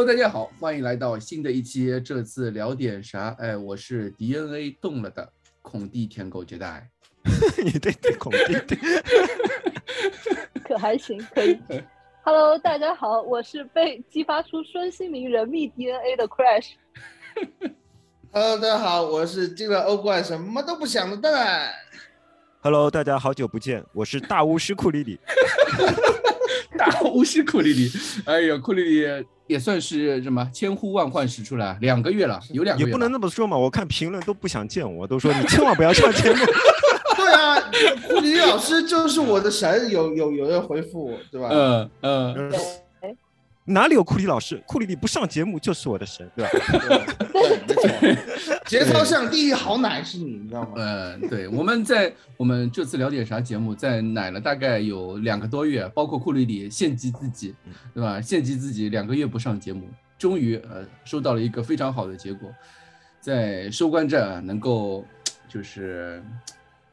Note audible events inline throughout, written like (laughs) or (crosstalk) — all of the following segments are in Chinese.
Hello，大家好，欢迎来到新的一期。这次聊点啥？哎，我是 DNA 动了的孔蒂舔狗接待。(laughs) 你对对孔蒂对，(laughs) 可还行，可以。(laughs) Hello，大家好，我是被激发出孙兴民人密 DNA 的 Crash。Hello，大家好，我是进了欧冠什么都不想的蛋。Hello，大家好久不见，我是大巫师库里里。大巫师库里里，哎呀，库里里也算是什么千呼万唤始出来，两个月了，有两个月了。也不能那么说嘛，我看评论都不想见我，都说你千万不要上节目。(laughs) 对啊，库里老师就是我的神，有有有人回复我，对吧？嗯嗯，哪里有库里老师？库里里不上节目就是我的神，对吧？(laughs) 对。节操上第一好奶是你，你知道吗？嗯，对，我们在我们这次聊点啥节目，在奶了大概有两个多月，包括库里里献祭自己，对吧？献祭自己两个月不上节目，终于呃收到了一个非常好的结果，在收官战啊能够就是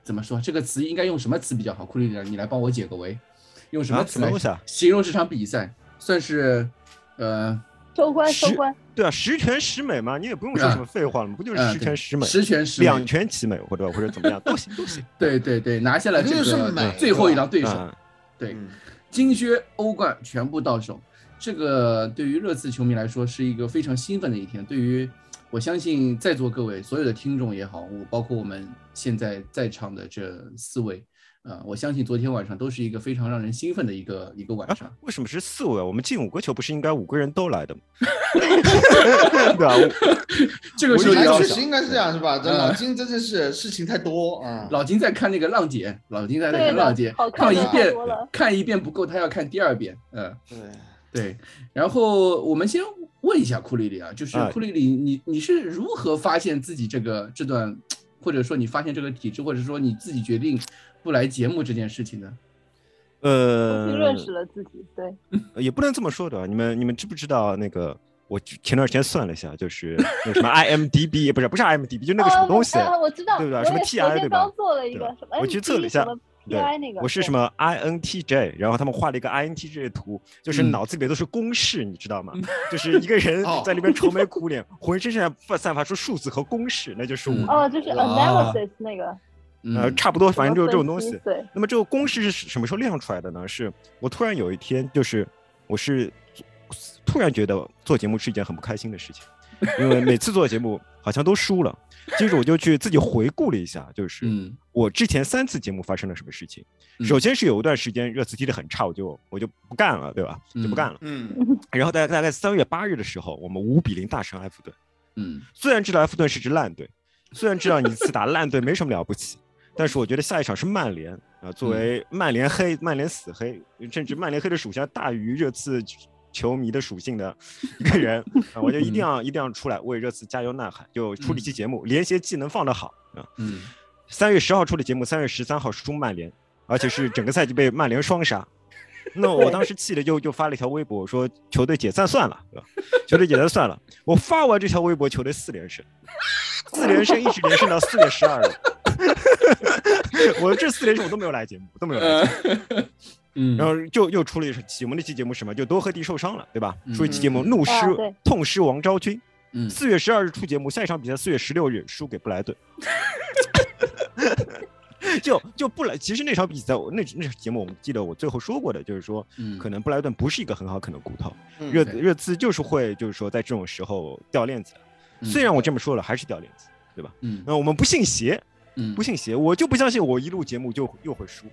怎么说这个词应该用什么词比较好？库里里，你来帮我解个围，用什么啊词来形容这场比赛？算是呃收官，收官。对啊，十全十美嘛，你也不用说什么废话了嘛，不就是嗯十全十美？十全十美两全其美，或者或者怎么样都行都行。(laughs) 对对对，拿下了这就是个最后一张对手。啊对，嗯金靴、欧冠全部到手，这个对于热刺球迷来说是一个非常兴奋的一天。对于我相信在座各位所有的听众也好，我包括我们现在在场的这四位，呃，我相信昨天晚上都是一个非常让人兴奋的一个一个晚上啊。，为什么是四位啊？我们进五个球不是应该五个人都来的吗？(laughs) 对吧？我这个时候本来你要确实应该是这样，是吧？老金真的是事情太多啊。老金在看那个浪姐，老金在对的看浪姐，看一遍看一遍不够，他要看第二遍。嗯，对，对，然后我们先问一下库里里啊，就是哎库里里，你你是如何发现自己这个这段，或者说你发现这个体质，或者说你自己决定不来节目这件事情呢？呃认识了自己，对，也不能这么说的。你们你们知不知道那个？我前段时间算了一下，就是那什么 IMDB，不是不是 IMDB，就那个什么东西，啊，我知道，对不对什么 TI 昨天对吧刚做了一个什么，我去测了一下 PI 那个，对我是什？么 INTJ，然后他们画了一个 INTJ 的图，就是嗯脑子里面都是公式，你知道吗？就是一个人哦在里边愁眉苦脸，浑身上下散发出数字和公式，那就是嗯我。哦，就是 analysis 那个，呃，嗯差不多，反正就是这种东西。对，那么这个公式是什么时候亮出来的呢？是我突然有一天，就是我是突然觉得做节目是一件很不开心的事情，因为每次做节目好像都输了。接着我就去自己回顾了一下，就是嗯我之前三次节目发生了什么事情。嗯首先是有一段时间热刺踢得很差，我就我就不干了，对吧？就不干了。嗯，然后大概大概三月八日的时候，我们五比零大胜埃弗顿。嗯虽然知道埃弗顿是支烂队，虽然知道你次打烂队没什么了不起，但是我觉得下一场是曼联啊、作为曼联黑、曼联死黑，甚至曼联黑的属性大于热刺球迷的属性的一个人 (laughs) 啊、我就一定要一定要出来为热刺加油呐喊，就出了一期节目，连协技能放得好啊。嗯三月十号出的节目，三月十三号输曼联，而且是整个赛季被曼联双杀。那我当时气的就就发了一条微博，我说球队解散算了，对吧？球队解散算了。我发完这条微博，球队四连胜，四连胜一直连胜到四月十二日。(laughs) 我这四连胜我都没有来节目，都没有来节目。呃 (laughs) 嗯，然后就又出了一期，我们那期节目什么？就多赫蒂受伤了，对吧？嗯出一期节目，怒失痛失王昭君。嗯四月十二日出节目，下一场比赛四月十六日输给布莱顿。(laughs) 就就布莱，其实那场比赛我那那场节目我们记得我最后说过的，就是说嗯可能布莱顿不是一个很好啃的骨头，嗯热热刺就是会就是说在这种时候掉链子。嗯虽然我这么说了，还是掉链子，对吧？嗯那我们不信邪，嗯不信邪，我就不相信我一录节目就又会输。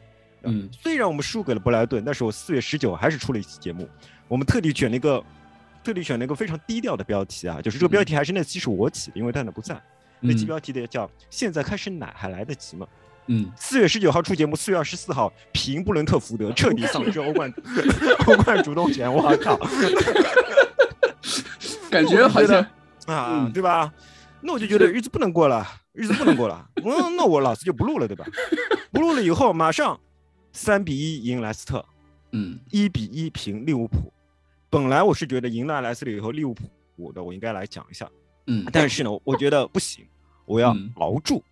嗯虽然我们输给了布莱顿，但是我四月十九还是出了一期节目，我们特地选了一个，特地选了一个非常低调的标题啊，就是这个标题还是那期是我起的，因为蛋蛋不在。那期标题的叫“现在开始奶还来得及吗嗯？”。四月十九号出节目，四月二十四号平布伦特福德，彻底丧失欧冠 (laughs) 欧冠主动权。我靠！感觉好像啊，嗯对吧？那我就觉得日子不能过了，日子不能过了。嗯，那我老子就不录了，对吧？不录了以后，马上三比一赢莱斯特，嗯一比一平利物浦。本来我是觉得赢了莱斯特以后，利物浦我的我应该来讲一下，嗯，但是呢，我觉得不行，我要嗯熬住，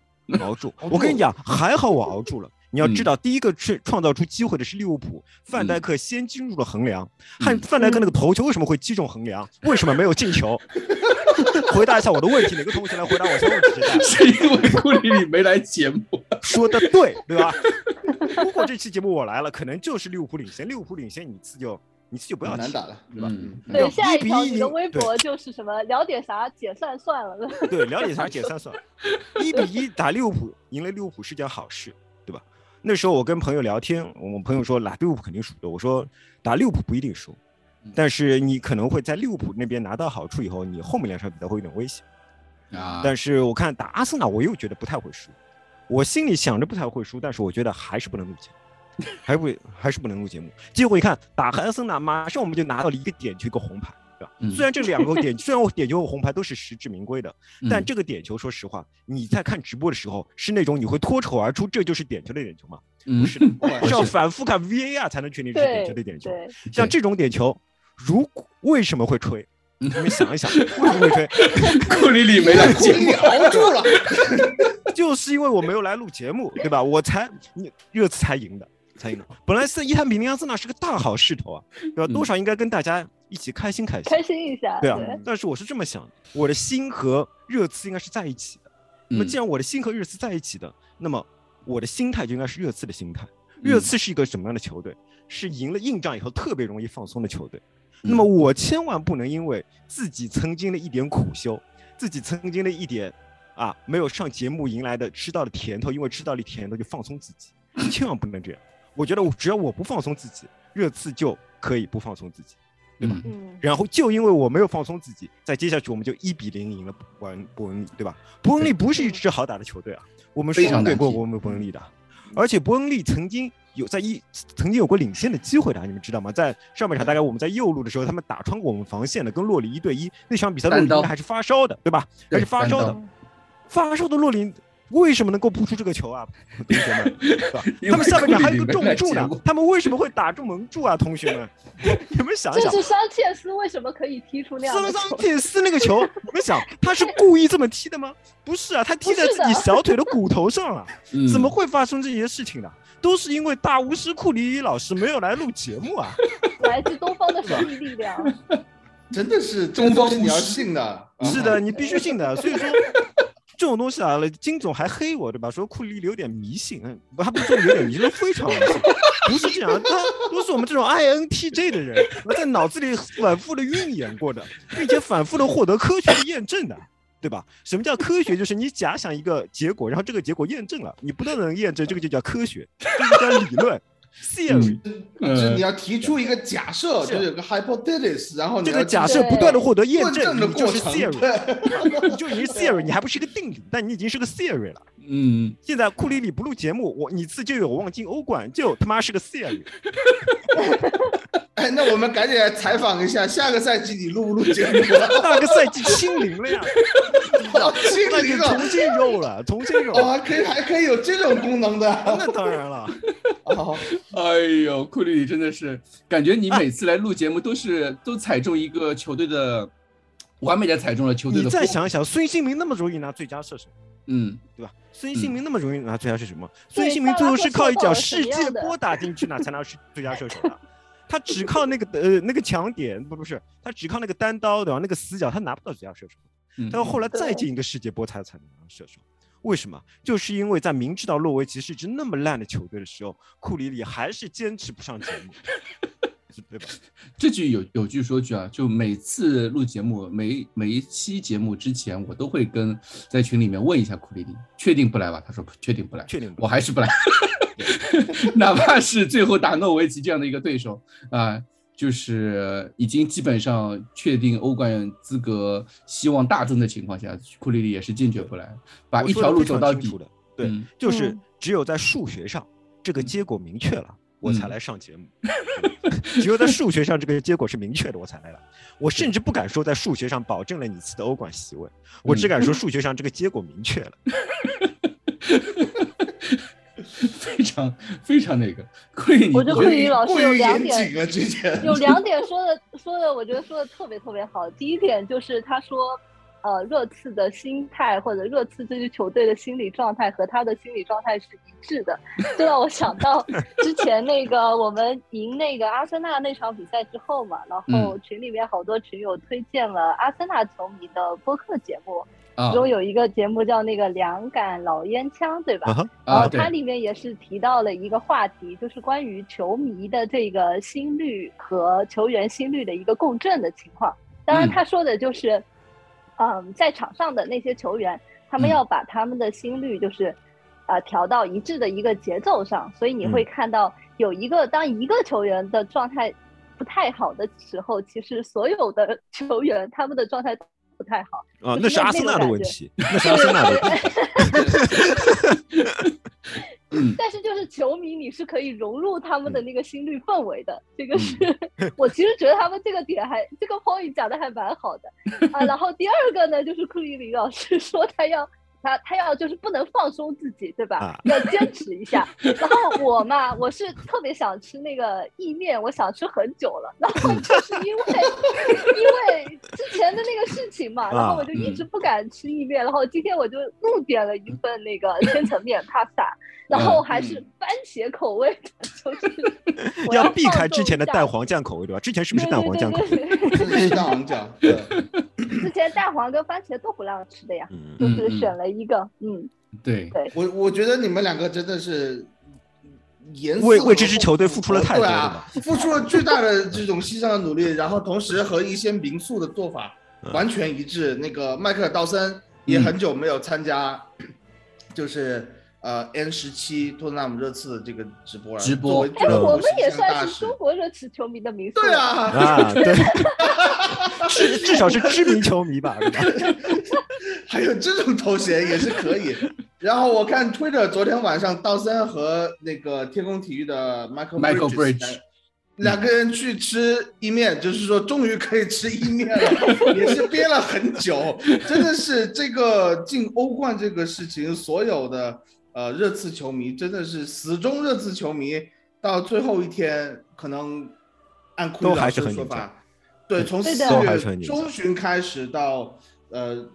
熬住。(laughs) (laughs) 我跟你讲，还好我熬住了，你要知道，第一个创创造出机会的是利物浦，范戴克先进入了横梁。汉范戴克那个头球为什么会击中横梁？为什么没有进球？(laughs) 回答一下我的问题，哪个同学来回答我这个问题？(laughs) 是因为库里里没来节目。说的对，对吧？(laughs) 如果这期节目我来了，可能就是利物浦领先。利物浦领先，你次就你次就不要难打了，对吧？对，下一条你的微博就是什么？聊点啥？解散算了。对，聊点啥？解散算了。一比一打利物浦，赢了利物浦是件好事？那时候我跟朋友聊天，我们朋友说打利物浦肯定输的。我说打利物浦不一定输，但是你可能会在利物浦那边拿到好处以后，你后面两场比赛会有点危险啊。但是我看打阿森纳，我又觉得不太会输。我心里想着不太会输，但是我觉得还是不能录节目，还会还是不能录节目。结果一看打阿森纳，马上我们就拿到了一个点球一个红牌，对吧？虽然这两个点，虽然我点球和红牌都是实至名归的，但这个点球，说实话，你在看直播的时候是那种你会脱口而出这就是点球的点球吗？不是，(laughs) 是要反复看 VAR 才能确定是点球的点球。像这种点球，如果为什么会吹？你们想一想，(laughs) 为什么会吹？库里里没来节目，熬住了。(laughs) 就是因为我没有来录节目，对吧？我才你热刺才赢的，才赢的。本来是一探比尼亚斯纳是个大好势头啊，对吧？多少应该跟大家一起开心开心，开心一下。对啊，但是我是这么想，我的心和热刺应该是在一起的。那么既然我的心和热刺在一起的，那么我的心态就应该是热刺的心态。热刺是一个什么样的球队？是赢了硬仗以后特别容易放松的球队。那么我千万不能因为自己曾经的一点苦修，自己曾经的一点。啊，没有上节目迎来的吃到的甜头，因为吃到了甜头就放松自己，(laughs) 千万不能这样。我觉得我只要我不放松自己，热刺就可以不放松自己，对吧？嗯。然后就因为我没有放松自己，在接下去我们就一比零赢了伯恩伯恩利，对吧？伯恩利不是一支好打的球队啊，我们输给过我们伯恩利的，而且伯恩利曾经有在一曾经有过领先的机会的，你们知道吗？在上半场大概我们在右路的时候，他们打穿过我们防线的，跟洛里一对一那场比赛，洛里应该还是发烧的，对吧？还是发烧的。发烧的洛林为什么能够扑出这个球啊，同学们？他们下半场还有一个重注呢，他们为什么会打中门柱啊，同学们？(laughs) 你们想想，这是桑切斯为什么可以踢出那样的球？桑切斯那个球，(laughs) 你们想，他是故意这么踢的吗？不是啊，他踢在自己小腿的骨头上啊，(laughs) 怎么会发生这些事情呢？都是因为大巫师库里老师没有来录节目啊！来自东方的神秘力量，真的是中方你要信的，是的，你必须信的，所以说。这种东西啊，金总还黑我，对吧？说库里有点迷信，嗯，他不是说有点迷信，非常迷信，(laughs) 不是这样，他都是我们这种 INTJ 的人，在脑子里反复的运演过的，并且反复的获得科学的验证的，对吧？什么叫科学？就是你假想一个结果，然后这个结果验证了，你不断的验证，这个就叫科学，这个叫理论。theory，就是你要提出一个假设，就是有个 hypothesis，然后这个假设不断的获得验证的过程，你就已经 theory，你还不是一个定理，但你已经是个 theory 了。嗯，现在库里里不录节目，我你自就有望进欧冠，就他妈是个 theory。(laughs) (laughs) 哎，那我们赶紧来采访一下，下个赛季你录不录节目？(laughs) 下个赛季清零了呀，(laughs) 清零了，重新肉了，重新肉。哦，还可以，还可以有这种功能的？那当然了。哦，哎呦，库里真的是感觉你每次来录节目都是都踩中一个球队的，完美的踩中了球队的。你再想想，孙兴民那么容易拿最佳射手，嗯，对吧？孙兴民那么容易拿最佳射手吗？孙兴民最后是靠一脚世界波打进去，那才拿是最佳射手的。他只靠那个呃 (laughs) 那个强点，不不是，他只靠那个单刀对吧？那个死角他拿不到最佳射手，他要后来再进一个世界波才才能拿射手。为什么？就是因为在明知道洛维奇是一支那么烂的球队的时候，库里里还是坚持不上节目，(laughs) 对吧？这句有有句说句啊，就每次录节目，每每一期节目之前，我都会跟在群里面问一下库里里，确定不来吧？他说确定不来，确定，我还是不来，(laughs) 哪怕是最后打诺维奇这样的一个对手啊。就是已经基本上确定欧冠资格，希望大增的情况下，库里里也是坚决不来，把一条路走到底的。对，就是只有在数学上这个结果明确了，我才来上节目。(laughs) 只有在数学上这个结果是明确的，我才来了。我甚至不敢说在数学上保证了你次的欧冠席位，我只敢说数学上这个结果明确了。(laughs) (laughs) 非常非常那个，我觉得桂宇老师有两点，有两点说的说的，我觉得说的特别特别好。第一点就是他说，呃热刺的心态或者热刺这支球队的心理状态和他的心理状态是一致的，这让我想到之前那个我们赢那个阿森纳那场比赛之后嘛，然后群里面好多群友推荐了阿森纳球迷的播客节目。啊其中有一个节目叫那个两杆老烟枪，对吧？啊然后它里面也是提到了一个话题，就是关于球迷的这个心率和球员心率的一个共振的情况。当然，嗯他说的就是，嗯，在场上的那些球员，他们嗯要把他们的心率就是，呃，调到一致的一个节奏上。所以你会嗯看到有一个当一个球员的状态不太好的时候，其实所有的球员他们的状态都不太好。啊，那那是阿森纳的问题，那是阿森纳的问题。嗯 (laughs) 但是就是球迷，你是可以融入他们的嗯那个心率氛围的，这个是 (laughs) 我其实觉得他们这个点还这个 point 讲的还蛮好的啊。然后第二个呢，就是库里里老师说他要他他要就是不能放松自己，对吧？啊要坚持一下。然后我嘛，我是特别想吃那个意面，我想吃很久了，然后就是因为 (laughs) 因为之前的那个事情嘛，然后我就一直不敢吃意面，然后今天我就怒点了一份那个千层面 pasta。然后还是番茄口味的，(laughs) 就是 (laughs) 我要避开之前的蛋黄酱口味，对吧？之前是不是蛋黄酱口味？蛋黄酱，(laughs) 对，之前蛋黄跟番茄都不让吃的呀，嗯，就是选了一个，嗯，对，对，我我觉得你们两个真的是严为为这支球队付出了太多了对啊，付出了巨大的这种牺牲的努力，然后同时和一些民宿的做法嗯。完全一致。那个迈克尔道森也很久没有参加，就是呃 N 十七托特纳姆热刺的这个直播了。直播我们也算是中国热刺球迷的名宿，对，(laughs) 啊，(laughs) 啊，(laughs) 对，至至少是知名球迷吧，对吧？还有这种头衔也是可以。然后我看 Twitter 昨天晚上道森和那个天空体育的 Michael Michael Bridge 两个人去吃意面，就是说终于可以吃意面了，也是憋了很久。真的是这个进欧冠这个事情，所有的呃热刺球迷真的是死忠热刺球迷，到最后一天可能按库里老师的说法，对，从四月中旬开始到呃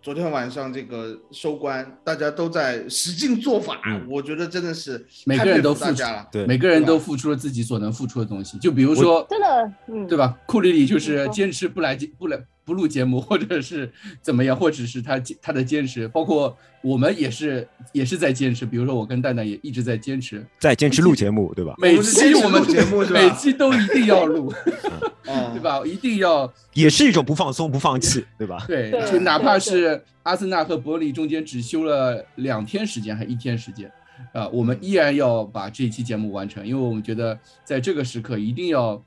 昨天晚上这个收官，大家都在使劲做法，嗯我觉得真的是每个人都付出了。对每个人都付出了自己所能付出的东西。就比如说，真的，嗯，对吧？库里里就是坚持不来节不来不录节目，或者是怎么样，或者是他他的坚持，包括我们也是也是在坚持。比如说我跟蛋蛋也一直在坚持，在坚持录节目，对吧？每期我们节目是吧每期都一定要录，(laughs) 嗯对？吧？一定要 (laughs) 也是一种不放松、不放弃，(laughs) 对吧？对，就哪怕是阿森纳和伯利中间只休了两天时间，还一天时间，啊、我们依然要把这一期节目完成，因为我们觉得在这个时刻一定要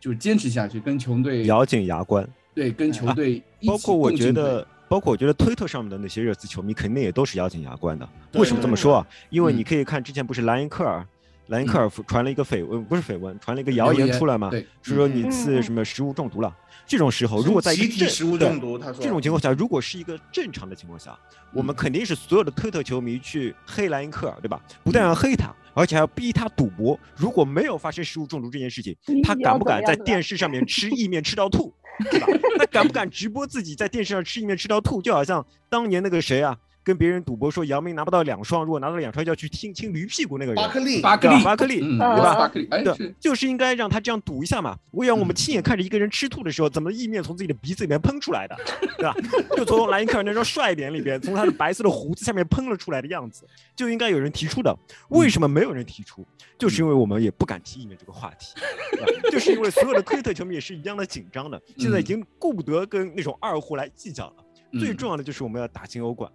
就是坚持下去，跟球队咬紧牙关。对跟球队 (laughs) 一起包括我觉得，包括我觉得推特上面的那些热刺球迷肯定也都是咬紧牙关的。为什么这么说啊？因为嗯你可以看之前不是莱因克尔，莱因克尔传了一个绯闻，不是绯闻，传了一个谣谣言言出来嘛，对是说嗯你次嗯什么食物中毒了。这种时候，如果在一个正集体食物中毒，他说这种情况下，如果是一个正常的情况下，我们肯定是所有的推特球迷去黑莱因克尔，对吧？不但要黑他，而且还要逼他赌博。如果没有发生食物中毒这件事情，他敢不敢在电视上面吃意面吃到吐，对吧？(laughs) 他敢不敢直播自己在电视上吃意面吃到吐？就好像当年那个谁啊，跟别人赌博说姚明拿不到两双，如果拿到两双就要去亲亲驴屁股那个人，巴克利，巴克利，巴克利，嗯，对吧？巴克利，哎，对，就是应该让他这样赌一下嘛。我让我们嗯。亲眼看着一个人吃吐的时候，怎么意面从自己的鼻子里面喷出来的，(laughs) 对吧？就从莱因克尔那张帅脸里边，从他的白色的胡子下面喷了出来的样子，就应该有人提出的。为什么没有人提出？就是因为我们也不敢提意面这个话题，对吧？就是因为所有的推特球迷也是一样的紧张的，现在已经顾不得跟那种二货来计较了。最嗯重要的就是我们要打进欧冠，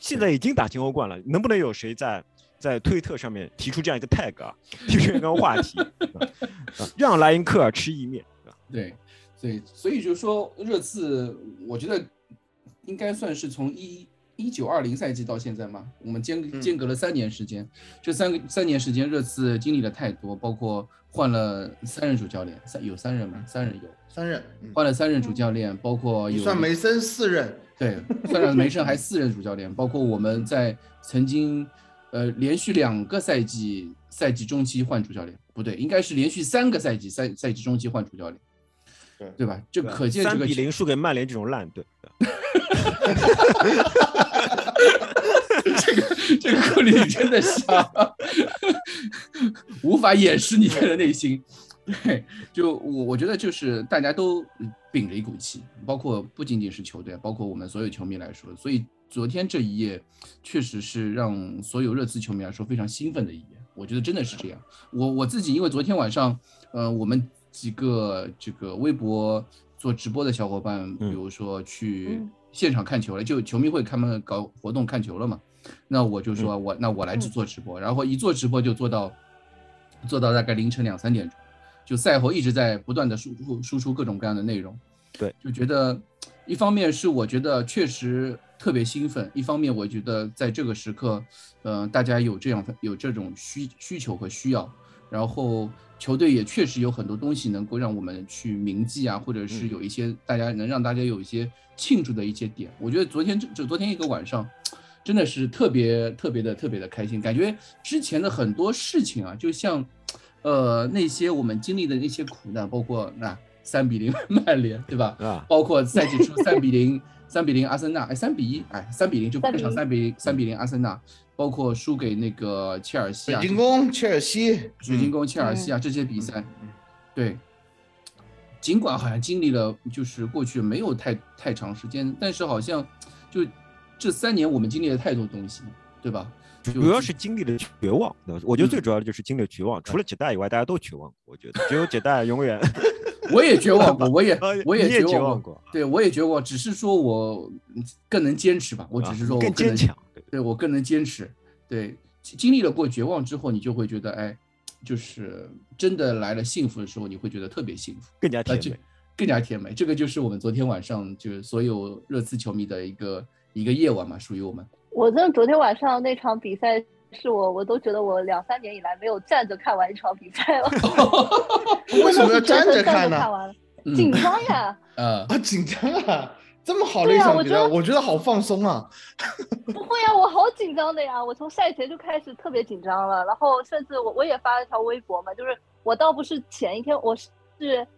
现在已经打进欧冠了，能不能有谁在在推特上面提出这样一个 tag 啊，提出一个话题，(laughs) 让莱因克尔吃意面，对吧？对，所以就是说热刺，我觉得应该算是从一一九二零赛季到现在嘛，我们间嗯间隔了三年时间，这三个三年时间，热刺经历了太多，包括换了三任主教练，三有三任吗？三任有，三任，嗯。换了三任主教练，包括有算梅森四任，对，算上梅胜还四任主教练，包括我们在曾经呃连续两个赛季赛季中期换主教练，不对，应该是连续三个赛季赛赛季中期换主教练，对对吧？就可见这个三比零输给曼联这种烂队，(laughs) 这个这个库里里真的香，无法掩饰你的内心。对，就我我觉得就是大家都秉着一股气，包括不仅仅是球队，包括我们所有球迷来说，所以昨天这一夜确实是让所有热刺球迷来说非常兴奋的一夜。我觉得真的是这样。我我自己因为昨天晚上，呃，我们几个这个微博做直播的小伙伴，比如说去现场看球了，就球迷会他们搞活动看球了嘛，那我就说我那我来做直播，然后一做直播就做到做到大概凌晨两三点钟。就赛后一直在不断的输出输出各种各样的内容，对，就觉得一方面是我觉得确实特别兴奋，一方面我觉得在这个时刻，呃，大家有这样有这种需需求和需要，然后球队也确实有很多东西能够让我们去铭记啊，或者是有一些大家能让大家有一些庆祝的一些点。我觉得昨天就昨天一个晚上，真的是特别特别的特别的开心，感觉之前的很多事情啊，就像。呃，那些我们经历的那些苦难，包括那三比零 (laughs) 曼联，对吧？啊，包括赛季初三比零，三比零阿森纳，哎，三比一，哎，三比零就客场三比三比零阿森纳，包括输给那个切尔西啊，水晶宫、切尔西、水晶宫、切尔西啊这些比赛，对，尽管好像经历了，就是过去没有太太长时间，但是好像就这三年我们经历了太多东西，对吧？主要是经历了绝望，我觉得最主要的就是经历了绝望。除了解带以外，大家都绝望。我觉得只有解带永远。(laughs) 我也绝望过，我也 (laughs) 我也绝望过。对，我也绝望，只是说我更能坚持吧。我只是说我更坚强。对我更能坚持。对，经历了过绝望之后，你就会觉得，哎，就是真的来了幸福的时候，你会觉得特别幸福，更加甜美，更加甜美。这个就是我们昨天晚上就是所有热刺球迷的一个一个夜晚嘛，属于我们。我真的昨天晚上那场比赛，是我我都觉得我两三年以来没有站着看完一场比赛了。(laughs) 为什么要站着看呢？(laughs) 紧张呀！(laughs) 啊啊，紧张啊！这么好的一场比赛，我觉得好放松啊。不会呀，我好紧张的呀！我从赛前就开始特别紧张了，然后甚至我我也发了条微博嘛，就是我倒不是前一天，我是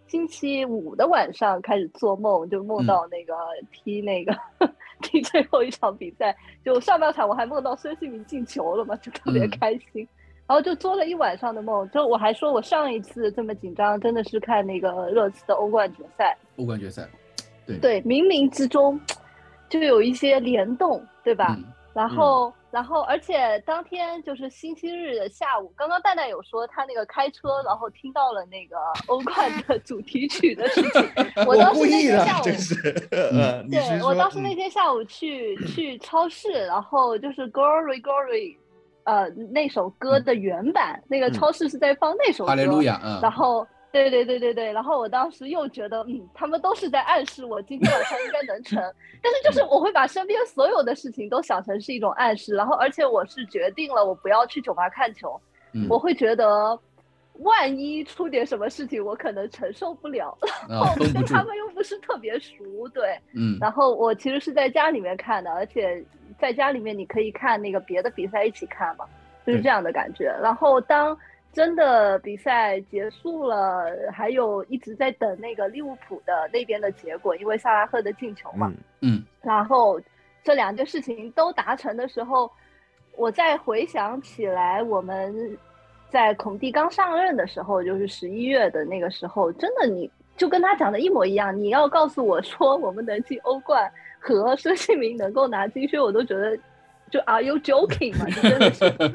星期五的晚上开始做梦，就梦到那个踢那个。(laughs) 踢最后一场比赛，就上半场我还梦到孙兴民进球了嘛，就特别开心，然后就做了一晚上的梦。就我还说我上一次这么紧张，真的是看那个热刺的欧冠决赛。欧冠决赛，对对，冥冥之中就有一些联动，对吧？然后。然后，而且当天就是星期日的下午，刚刚蛋蛋有说他那个开车，然后听到了那个 (laughs) 欧冠的主题曲的事情。(laughs) 我当时那天下午，(laughs) 对我当时那天下午去去超市，然后就是 Glory Glory，呃，那首歌的原版，那个超市是在放那首歌，然后。对对对对对，然后我当时又觉得，嗯，他们都是在暗示我今天晚上应该能成，但是就是我会把身边所有的事情都想成是一种暗示，然后而且我是决定了我不要去酒吧看球，我会觉得万一出点什么事情，我可能承受不了，然后跟他们又不是特别熟，对，嗯，然后我其实是在家里面看的，而且在家里面你可以看那个别的比赛一起看嘛，就是这样的感觉，然后当。真的比赛结束了，还有一直在等那个利物浦的那边的结果，因为萨拉赫的进球嘛。嗯。然后这两件事情都达成的时候，我再回想起来，我们在孔蒂刚上任的时候，就是十一月的那个时候，真的你就跟他讲的一模一样。你要告诉我说我们能进欧冠和孙兴民能够拿金靴，我都觉得。就 Are you joking 嘛？就真的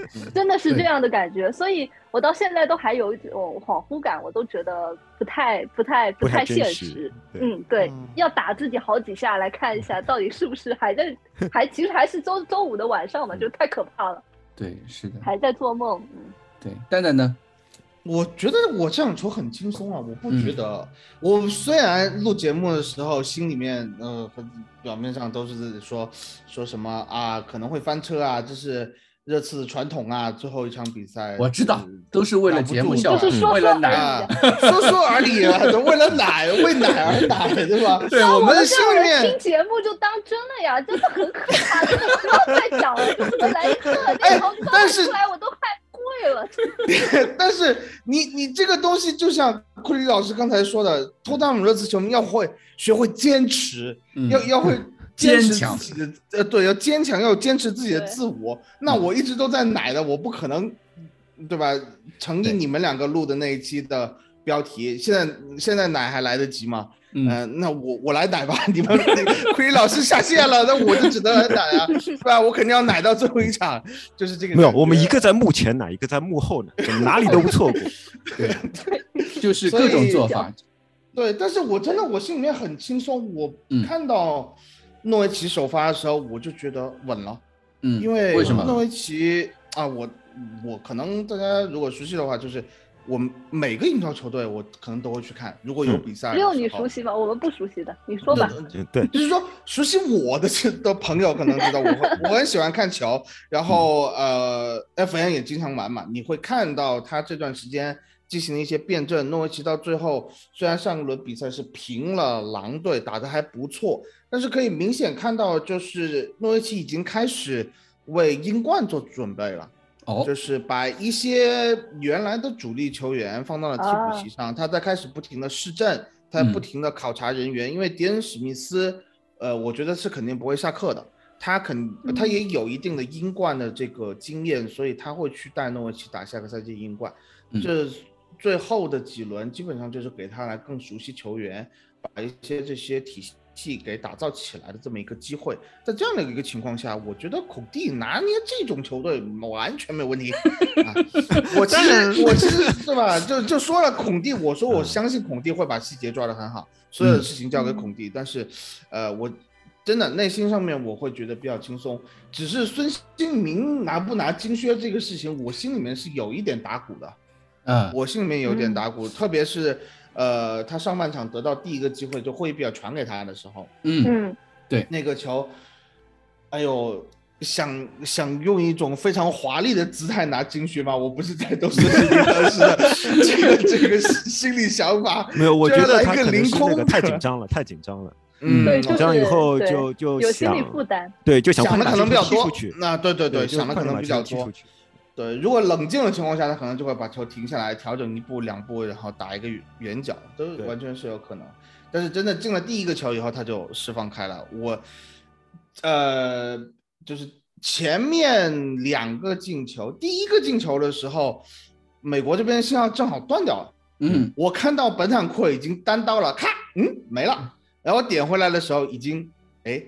是，(laughs) 真的是这样的感觉，所以我到现在都还有一种恍惚感，我都觉得不太、不太、不太现实。嗯，对，要打自己好几下来看一下，到底是不是还在，(laughs) 还其实还是周周五的晚上嘛，就太可怕了。对，是的，还在做梦。嗯，对，蛋蛋呢？我觉得我这样球很轻松啊，我不觉得。我虽然录节目的时候心里面，呃，表面上都是说说什么啊，可能会翻车啊，这是热刺的传统啊。最后一场比赛，我知道都是为了节目效果，为了奶，说说而已啊，为了奶，为奶而奶，对吧？(laughs) 对，我们心里面听节目就当真了呀，真的很可怕，真的 (laughs) 不要再讲了，就么来一个，(laughs) 哎，但是出来我都快。对了，(laughs) 但是你你这个东西就像库里老师刚才说的，托汤姆热刺球迷要会学会坚持，要要会 (laughs) 坚持自己的呃，对，要坚强，要坚持自己的自我。那我一直都在奶的，我不可能，对吧？成立你们两个录的那一期的标题，现在现在奶还来得及吗？嗯，嗯、那我我来奶吧，(laughs) 你们 (laughs) 奎老师下线了，那我就只能来奶啊，是吧？我肯定要奶到最后一场，就是这个。没有，我们一个在幕前奶，一个在幕后呢，我们哪里都不错过。(laughs) 对就是各种做法，对，但是我真的我心里面很轻松，我嗯看到诺维奇首发的时候，我就觉得稳了。嗯，因为为什么？诺维奇啊，我我可能大家如果熟悉的话，就是我每个英超球队我可能都会去看，如果有嗯比赛的只有你熟悉吗？我们不熟悉的，你说吧。嗯对，就是说，熟悉我的这的朋友可能知道，我会我很喜欢看球，然后呃，FN 也经常玩嘛，你会看到他这段时间进行了一些辩证。诺维奇到最后虽然上一轮比赛是平了狼队，打得还不错，但是可以明显看到，就是诺维奇已经开始为英冠做准备了。哦。就，是把一些原来的主力球员放到了替补席上，他在开始不停的试阵，他在不停的考察人员，因为迪恩史密斯，呃，我觉得是肯定不会下课的，他肯他也有一定的英冠的这个经验，所以他会去带诺维奇打下个赛季英冠。嗯。这最后的几轮基本上就是给他来更熟悉球员，把一些这些体系给打造起来的这么一个机会。在这样的一个情况下，我觉得孔蒂拿捏这种球队完全没有问题。(laughs) 啊、我其实我其实是吧，就就说了孔蒂，我说我相信孔蒂会把细节抓得很好，所有的事情交给孔蒂。但是，呃，我真的内心上面我会觉得比较轻松。只是孙兴民拿不拿金靴这个事情，我心里面是有一点打鼓的。嗯，我心里面有点打鼓，特别是呃，他上半场得到第一个机会，就霍伊比尔传给他的时候，嗯，对，那个球，哎呦，想想用一种非常华丽的姿态拿金靴吗？我不是在都是心里当时的这个这个心理想法。没有，我觉得他可能个凌空是那个太紧张了，太紧张了。嗯，对，紧张以后就就有心理想负担。对，就想想的可能比较多这球踢出去。。那对对对，就想的可能比较多。对，如果冷静的情况下，他可能就会把球停下来，调整一步两步，然后打一个圆角，都完全是有可能。但是真的进了第一个球以后，他就释放开了。我，呃，就是前面两个进球，第一个进球的时候，美国这边信号正好断掉了。嗯，我看到本坦库尔已经单刀了，咔，嗯，没了。然后点回来的时候，已经，哎，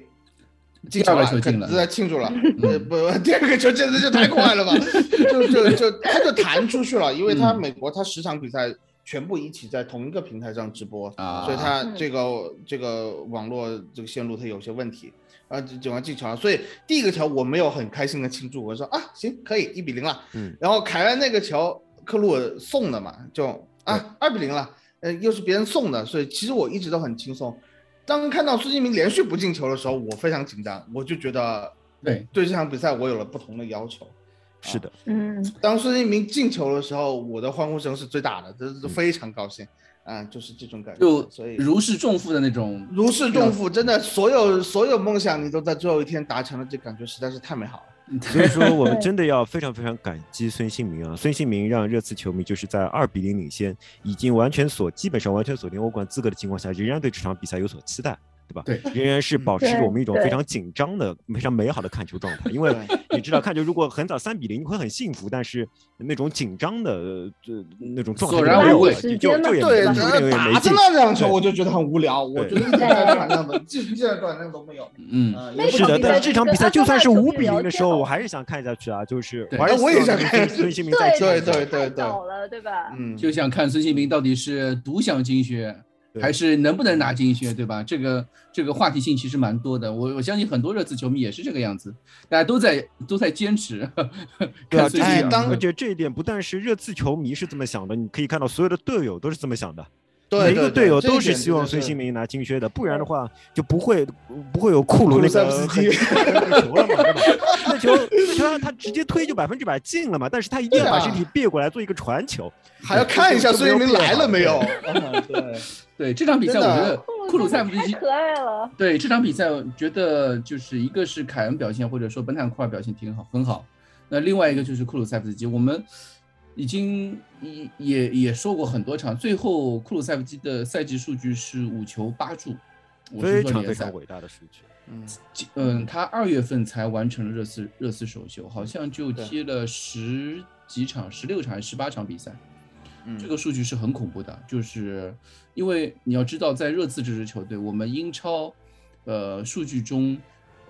第二个球进了肯定在庆祝了。呃，不，第二个球简直就太快了吧，(laughs) 就就就他就弹出去了，因为他嗯美国他十场比赛全部一起在同一个平台上直播，啊所以他嗯这个这个网络这个线路它有些问题。啊，就完进球了，所以第一个球我没有很开心的庆祝，我说啊，行，可以一比零了。嗯，然后凯恩那个球，克鲁尔送的嘛，就啊二比零了，呃，又是别人送的，所以其实我一直都很轻松。当看到孙兴民连续不进球的时候，我非常紧张，我就觉得对，对这场比赛我有了不同的要求。是的，嗯，当孙兴民进球的时候，我的欢呼声是最大的，这是非常高兴啊，就是这种感觉。就所以如释重负的那种。如释重负，真的所有所有梦想你都在最后一天达成了，这感觉实在是太美好了。(laughs) 所以说我们真的要非常非常感激孙兴民啊！孙兴民让热刺球迷就是在二比零领先，已经完全锁基本上完全锁定欧冠资格的情况下，仍然对这场比赛有所期待，对吧？对，仍然是保持着我们一种非常紧张的、非常美好的看球状态。因为你知道，看球如果很早三比零，你会很幸福，但是那种紧张的呃这那种状态没有然无就就就也对，打着劲。那两球对我就觉得很无聊，我觉对得一点转量的，一点转量都没有。嗯，是的，但是这场比赛跟就算是五比零的时候，我还是想看下去啊，就是对我还是那我也想看孙孙兴民在对对对对太早了，对吧？嗯，就想看孙兴民到底是独享金靴，对还是能不能拿金靴，对吧？这个这个话题性其实蛮多的，我我相信很多热刺球迷也是这个样子，大家都在都在坚持。对啊，看孙兴民哎当而且这一点不但是热刺球迷是这么想的，你可以看到所有的队友都是这么想的，对每一个队友都是希望孙兴民拿金靴的，不然的话就不会不会有库鲁那塞个夫斯基很那球了嘛，对吧？(laughs) 那球那球他他直接推就百分之百进了嘛，但是他一定要把身体别过来做一个传球，还要看一下孙兴民来了没有。(laughs) 对这场比赛，我觉得库鲁塞夫斯基太可爱了。对这场比赛，我觉得就是一个是凯恩表现，或者说本坦库尔表现挺好，很好。那另外一个就是库鲁塞夫斯基，我们已经也也也说过很多场，最后库鲁塞夫基的赛季数据是五球八助，我是非常说联赛。非常伟大的数据。嗯，嗯，他二月份才完成了热刺热刺首秀，好像就踢了十几场、十六场还是十八场比赛，嗯。这个数据是很恐怖的。就是因为你要知道，在热刺这支球队，我们英超呃数据中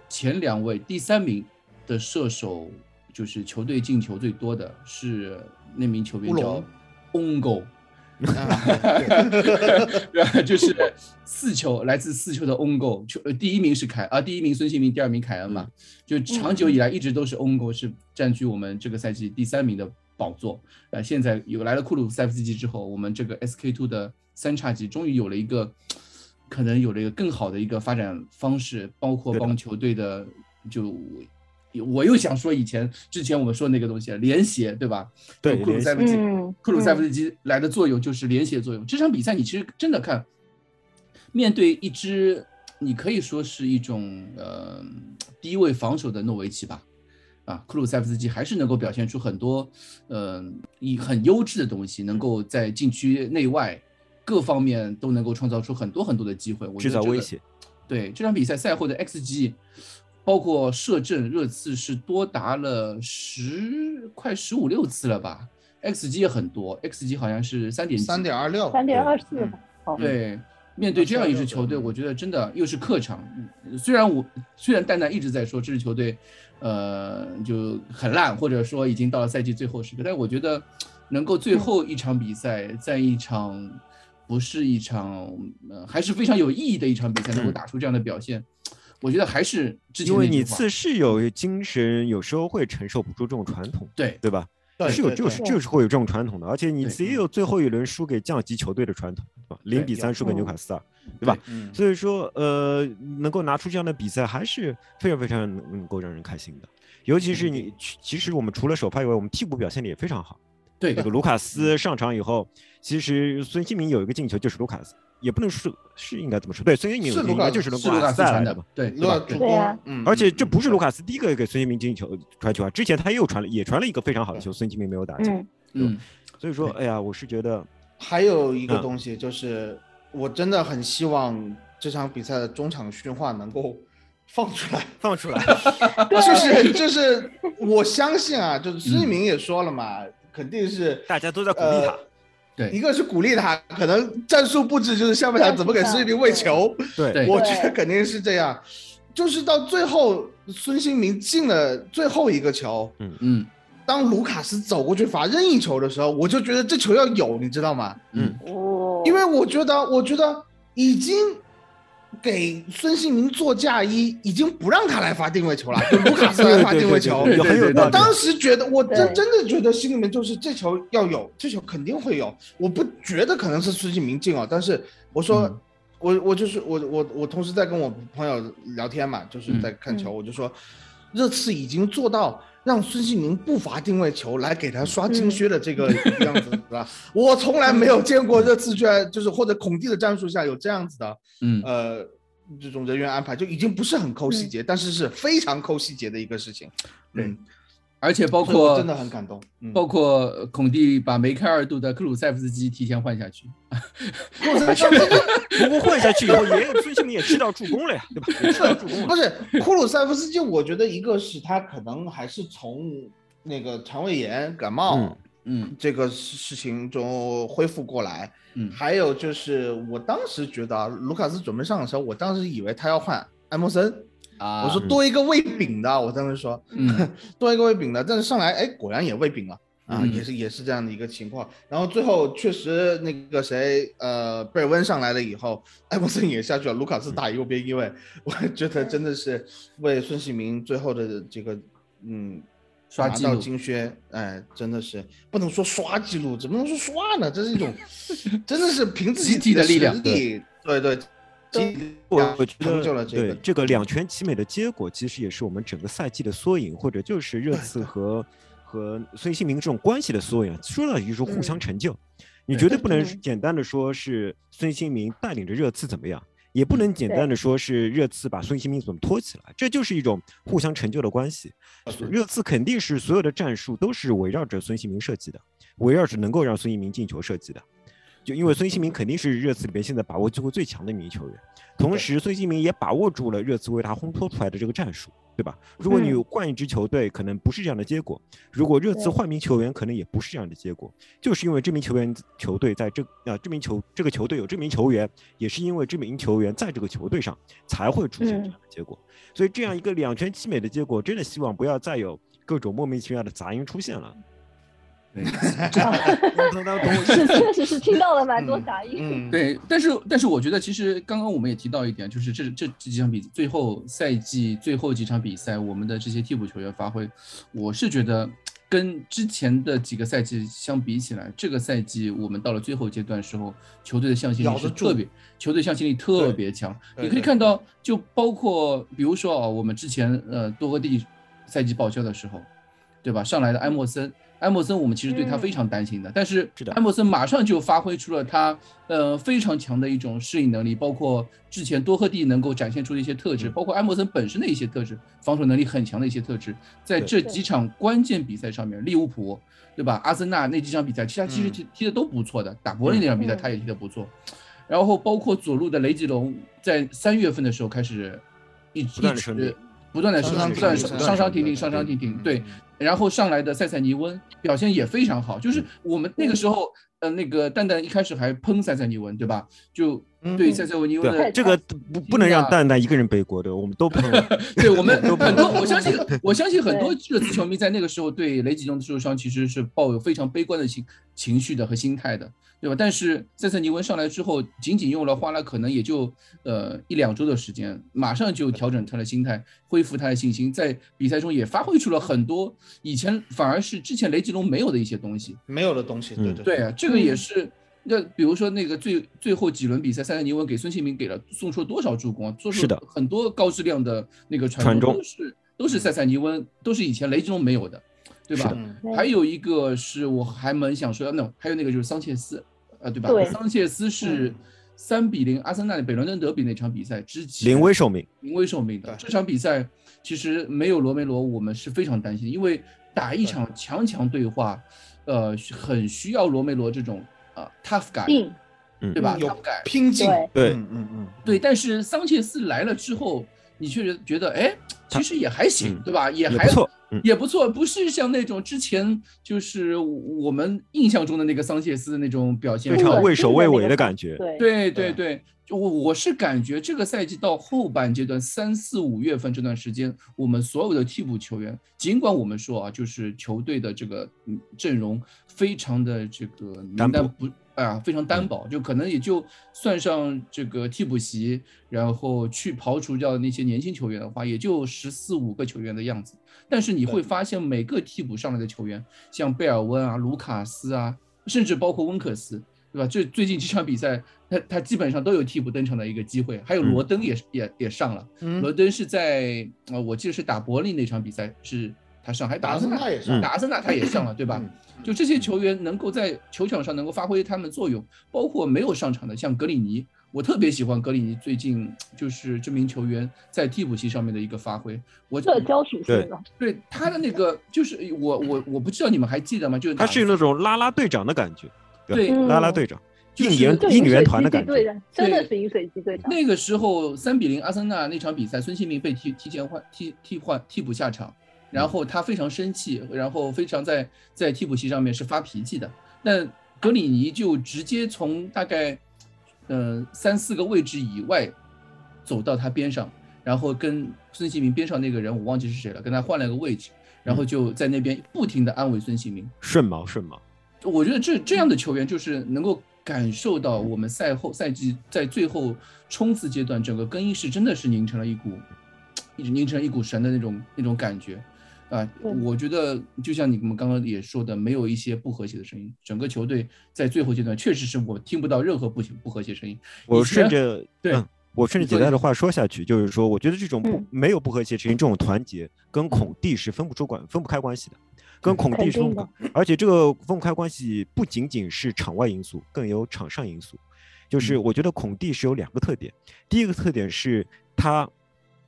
前两位第三名的射手，就是球队进球最多的是那名球员叫乌龙 Ongo。啊对吧？(laughs) 就是四球来自四球的 own goal，球呃第一名是凯啊，第一名孙兴民，第二名凯恩嘛。就长久以来一直都是 own goal 是占据我们这个赛季第三名的宝座。呃，现在有来了库鲁塞夫斯基之后，我们这个 SK two 的三叉戟终于有了一个可能有了一个更好的一个发展方式，包括帮球队的就。我又想说以前之前我们说那个东西，连协对吧？对就库鲁塞夫斯基，嗯库鲁塞夫斯基来的作用就是连协作用。这场比赛你其实真的看，面对一支你可以说是一种呃低位防守的诺维奇吧，啊，库鲁塞夫斯基还是能够表现出很多呃以很优质的东西，能够在禁区内外各方面都能够创造出很多很多的机会，我觉得这个制造威胁。对这场比赛赛后的 xG，包括射正热刺是多达了十快十五六次了吧，xG 也很多，xG 好像是三点三点二六，三点二四吧。哦，对，面对这样一支球队，嗯我觉得真的又是客场。嗯虽然我虽然蛋蛋一直在说这支球队，呃，就很烂，或者说已经到了赛季最后时刻，但我觉得能够最后一场比赛，在一场不是一场，呃，还是非常有意义的一场比赛，能够打出这样的表现，我觉得还是之前因为你次是有精神，有时候会承受不住这种传统，对对吧？是有就是就是会有这种传统的，而且你对自己也有最后一轮输给降级球队的传统，对吧？零比三输给纽卡斯尔，对吧？嗯，所以说，呃，能够拿出这样的比赛，还是非常非常能能够让人开心的。尤其是你，其实我们除了首发以外，我们替补表现的也非常好。对这个卢卡斯上场以后，其实孙兴民有一个进球就是卢卡斯，也不能说是应该怎么说？对，孙兴民是卢卡应该就是是卢卡斯传的斯带来的嘛。，对如果对助攻对啊，嗯，而且这不是卢卡，斯第一个给孙兴民进球传球啊，之前他又传了也传了一个非常好的球，孙兴民没有打进。嗯嗯，所以说，对哎呀，我是觉得还有一个嗯东西就是，我真的很希望这场比赛的中场训话能够放出来。放出来，(laughs) 就是就是，我相信啊，就是孙兴民也说了嘛，肯定是大家都在鼓励他呃。对。一个是鼓励他，可能战术布置就是下半场怎么给孙兴民喂球，对。对。我觉得肯定是这样。就是到最后，孙兴民进了最后一个球，嗯。当卢卡斯走过去罚任意球的时候，我就觉得这球要有，你知道吗？嗯。哦，因为我觉得，我觉得已经给孙兴民做嫁衣，已经不让他来发定位球了，(laughs) 就卢卡斯来发定位球。我当时觉得，我真真的觉得心里面就是这球要有，这球肯定会有。我不觉得可能是孙兴民进哦，但是我说，嗯我我就是我我我同时在跟我朋友聊天嘛，就是在看球，我就说，热刺已经做到让孙兴民不罚定位球来给他刷金靴的这个样子是吧。(laughs) 我从来没有见过热刺居然就是或者孔蒂的战术下有这样子的嗯，呃这种人员安排，就已经不是很抠细节，但是是非常抠细节的一个事情。嗯，而且包括真的很感动。嗯，包括孔蒂把梅开二度的克鲁塞夫斯基提前换下去，(laughs) (laughs) 不过换下去以后，也孙兴民也吃到助攻了呀，对吧？也吃到助攻了。不是库鲁塞夫斯基，我觉得一个是他可能还是从那个肠胃炎感冒。嗯嗯这个事事情中恢复过来，嗯还有就是我当时觉得啊卢卡斯准备上的时候，我当时以为他要换埃默森，啊，我说多一个喂饼的，我当时说嗯 (laughs) 多一个喂饼的，但是上来哎果然也喂饼了啊，嗯也是也是这样的一个情况。然后最后确实那个谁呃贝尔温上来了以后，艾默森也下去了，卢卡斯打右边一位，我觉得真的是为孙兴民最后的这个嗯。刷到金靴，哎，真的是不能说刷记录，怎么能说刷呢？这是一种，(laughs) 真的是凭自己集体的力量对对，我我觉得，对这个两全其美的结果，其实也是我们整个赛季的缩影，或者就是热刺和和孙兴民这种关系的缩影。说到底就是互相成就，你绝对不能嗯简单的说是孙兴民带领着热刺怎么样，也不能简单的说是热刺把孙兴民怎么拖起来，这就是一种互相成就的关系。热刺肯定是所有的战术都是围绕着孙兴民设计的，围绕着能够让孙兴民进球设计的。就因为孙兴民肯定是热刺里边现在把握机会最强的一名球员，同时孙兴民也把握住了热刺为他烘托出来的这个战术，对吧？如果你换一支球队，可能不是这样的结果；如果热刺换名球员，可能也不是这样的结果。就是因为这名球员球队在这啊这名球这个球队有这名球员，也是因为这名球员在这个球队上才会出现这样的结果。所以这样一个两全其美的结果，真的希望不要再有各种莫名其妙的杂音出现了。(laughs) 是，确实是听到了蛮多杂音。对，但是但是我觉得其实刚刚我们也提到一点，就是这这这几场比最后赛季最后几场比赛，我们的这些替补球员发挥，我是觉得跟之前的几个赛季相比起来，这个赛季我们到了最后阶段时候，球队的向心力是特别，球队向心力特别强。你可以看到，就包括比如说啊，我们之前呃多个地赛季报销的时候，对吧？上来的埃莫森。埃默森，我们其实对他非常担心的，但是埃默森马上就发挥出了他呃非常强的一种适应能力，包括之前多赫蒂能够展现出的一些特质，包括埃默森本身的一些特质，防守能力很强的一些特质，在这几场关键比赛上面，利物浦对吧？阿森纳那几场比赛，其他其实踢踢的都不错的，打柏林那场比赛他也踢得不错，然后包括左路的雷吉隆，在三月份的时候开始一直不断的上上上上上停停上上停停，对。然后上来的塞塞尼温表现也非常好，就是我们那个时候，呃，那个蛋蛋一开始还喷塞塞尼温，对吧？就对塞塞尼翁的这个不不能让蛋蛋一个人背锅对，我们都不能。(laughs) 对我们很多，我相信 (laughs) 我相信很多热刺球迷在那个时候对雷吉隆的受伤其实是抱有非常悲观的情情绪的和心态的。对吧？但是塞塞尼翁上来之后，仅仅用了花了可能也就呃一两周的时间，马上就调整他的心态，恢复他的信心，在比赛中也发挥出了很多以前反而是之前雷吉隆没有的一些东西，没有的东西。对对对啊，这个也是。那比如说那个最最后几轮比赛，塞塞尼翁给孙兴民给了送出了多少助攻，做出很多高质量的那个传中，都是都是塞塞尼翁，都是以前雷吉隆没有的。对吧？还有一个是我还蛮想说，那还有那个就是桑切斯，呃，对吧？桑切斯是三比零阿森纳的北伦敦德比那场比赛之前临危受命，临危受命的这场比赛，其实没有罗梅罗，我们是非常担心，因为打一场强强对话，呃，很需要罗梅罗这种啊 tough guy，对吧？tough guy 拼劲，对，嗯嗯嗯，对。但是桑切斯来了之后，你确实觉得，哎，其实也还行，对吧？也还不错。也不错，不是像那种之前就是我们印象中的那个桑切斯的那种表现，非常畏首畏尾的感觉。对对对，我我是感觉这个赛季到后半阶段三四五月份这段时间，我们所有的替补球员，尽管我们说啊，就是球队的这个阵容非常的这个名单不。啊，非常单薄，就可能也就算上这个替补席，然后去刨除掉那些年轻球员的话，也就十四五个球员的样子。但是你会发现，每个替补上来的球员，像贝尔温啊、卢卡斯啊，甚至包括温克斯，对吧？这最近几场比赛，他他基本上都有替补登场的一个机会。还有罗登也也也上了，罗登是在啊，我记得是打柏林那场比赛是他上，还打阿森纳也上，打阿森纳他也上了，对吧？就这些球员能够在球场上能够发挥他们的作用，包括没有上场的，像格里尼，我特别喜欢格里尼最近就是这名球员在替补席上面的一个发挥。我社交属性的，对他的那个就是我我我不知道你们还记得吗？就是他是那种拉拉队长的感觉，对拉拉队长，应援应援团的感觉，真的是饮水机队长。那个时候三比零阿森纳那场比赛，孙兴民被提提前换替替换替补下场。然后他非常生气，然后非常在在替补席上面是发脾气的。那格里尼就直接从大概，呃三四个位置以外，走到他边上，然后跟孙兴民边上那个人我忘记是谁了，跟他换了个位置，然后就在那边不停的安慰孙兴民，顺毛顺毛。我觉得这这样的球员就是能够感受到我们赛后赛季在最后冲刺阶段，整个更衣室真的是凝成了一股，(tsk) 一直凝成一股神的那种那种感觉。啊，我觉得就像你们刚刚也说的，没有一些不和谐的声音。整个球队在最后阶段，确实是我听不到任何不不和谐声音。我顺着对，我顺着姐姐的话说下去，就是说，我觉得这种不没有不和谐声音，这种团结跟孔蒂是分不出关分不开关系的，跟孔蒂是分不，而且这个分不开关系不仅仅是场外因素，更有场上因素。就是我觉得孔蒂是有两个特点，第一个特点是他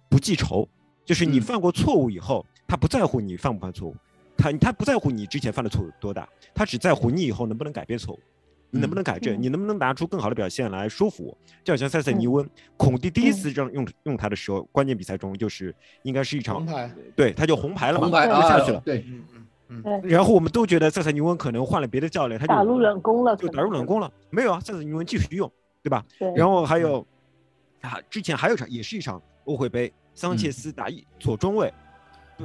不记仇，就是你犯过错误以后。他不在乎你犯不犯错误，他他不在乎你之前犯的错误多大，他只在乎你以后能不能改变错误。你能不能改正？嗯你能不能拿出更好的表现来说服我？就好像塞塞尼翁，孔蒂第一次让用用他的时候，关键比赛中就是应该是一场红，牌，对，他就红牌了嘛，就下去了。对，嗯嗯嗯，然后我们都觉得塞塞尼翁可能换了别的教练，他就打入冷宫了，就打入冷宫了。没有啊，塞塞尼翁继续用，对吧？对，然后还有啊，之前还有一场也是一场欧会杯，桑切斯打一左中卫，不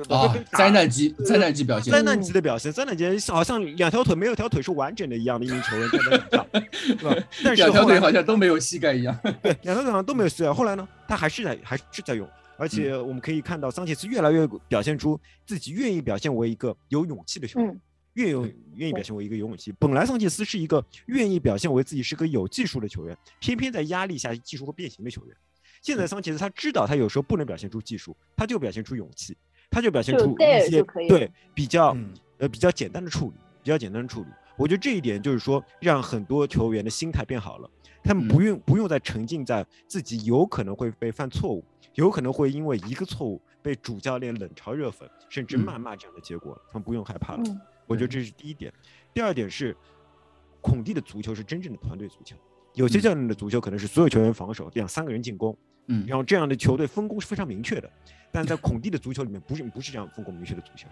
啊灾难级灾难级表现灾，难级的表现，灾难级好像两条腿没有一条腿是完整的一样的一名球员站在场上，对吧？但是两条腿好像都没有膝盖一样。对两条腿好像都没有膝盖，后来呢，他还是在还是在用，而且嗯我们可以看到桑切斯越来越表现出自己愿意表现为一个有勇气的球员。嗯，越有愿意表现为一个有勇气。本来桑切斯是一个愿意表现为自己是个有技术的球员，偏偏在压力下技术会变形的球员。现在桑切斯他知道他有时候不能表现出技术，他就表现出勇气，他就表现出一些对比较嗯呃比较简单的处理，比较简单的处理。我觉得这一点就是说，让很多球员的心态变好了，他们不用不用再沉浸在自己有可能会被犯错误，有可能会因为一个错误被主教练冷嘲热讽，甚至嗯谩骂这样的结果了，他们不用害怕了。嗯我觉得这是第一点。第二点是，孔蒂的足球是真正的团队足球。有些嗯教练的足球可能是所有球员防守，两三个人进攻，嗯然后这样的球队分工是非常明确的。但在孔蒂的足球里面，不是不是这样分工明确的足球。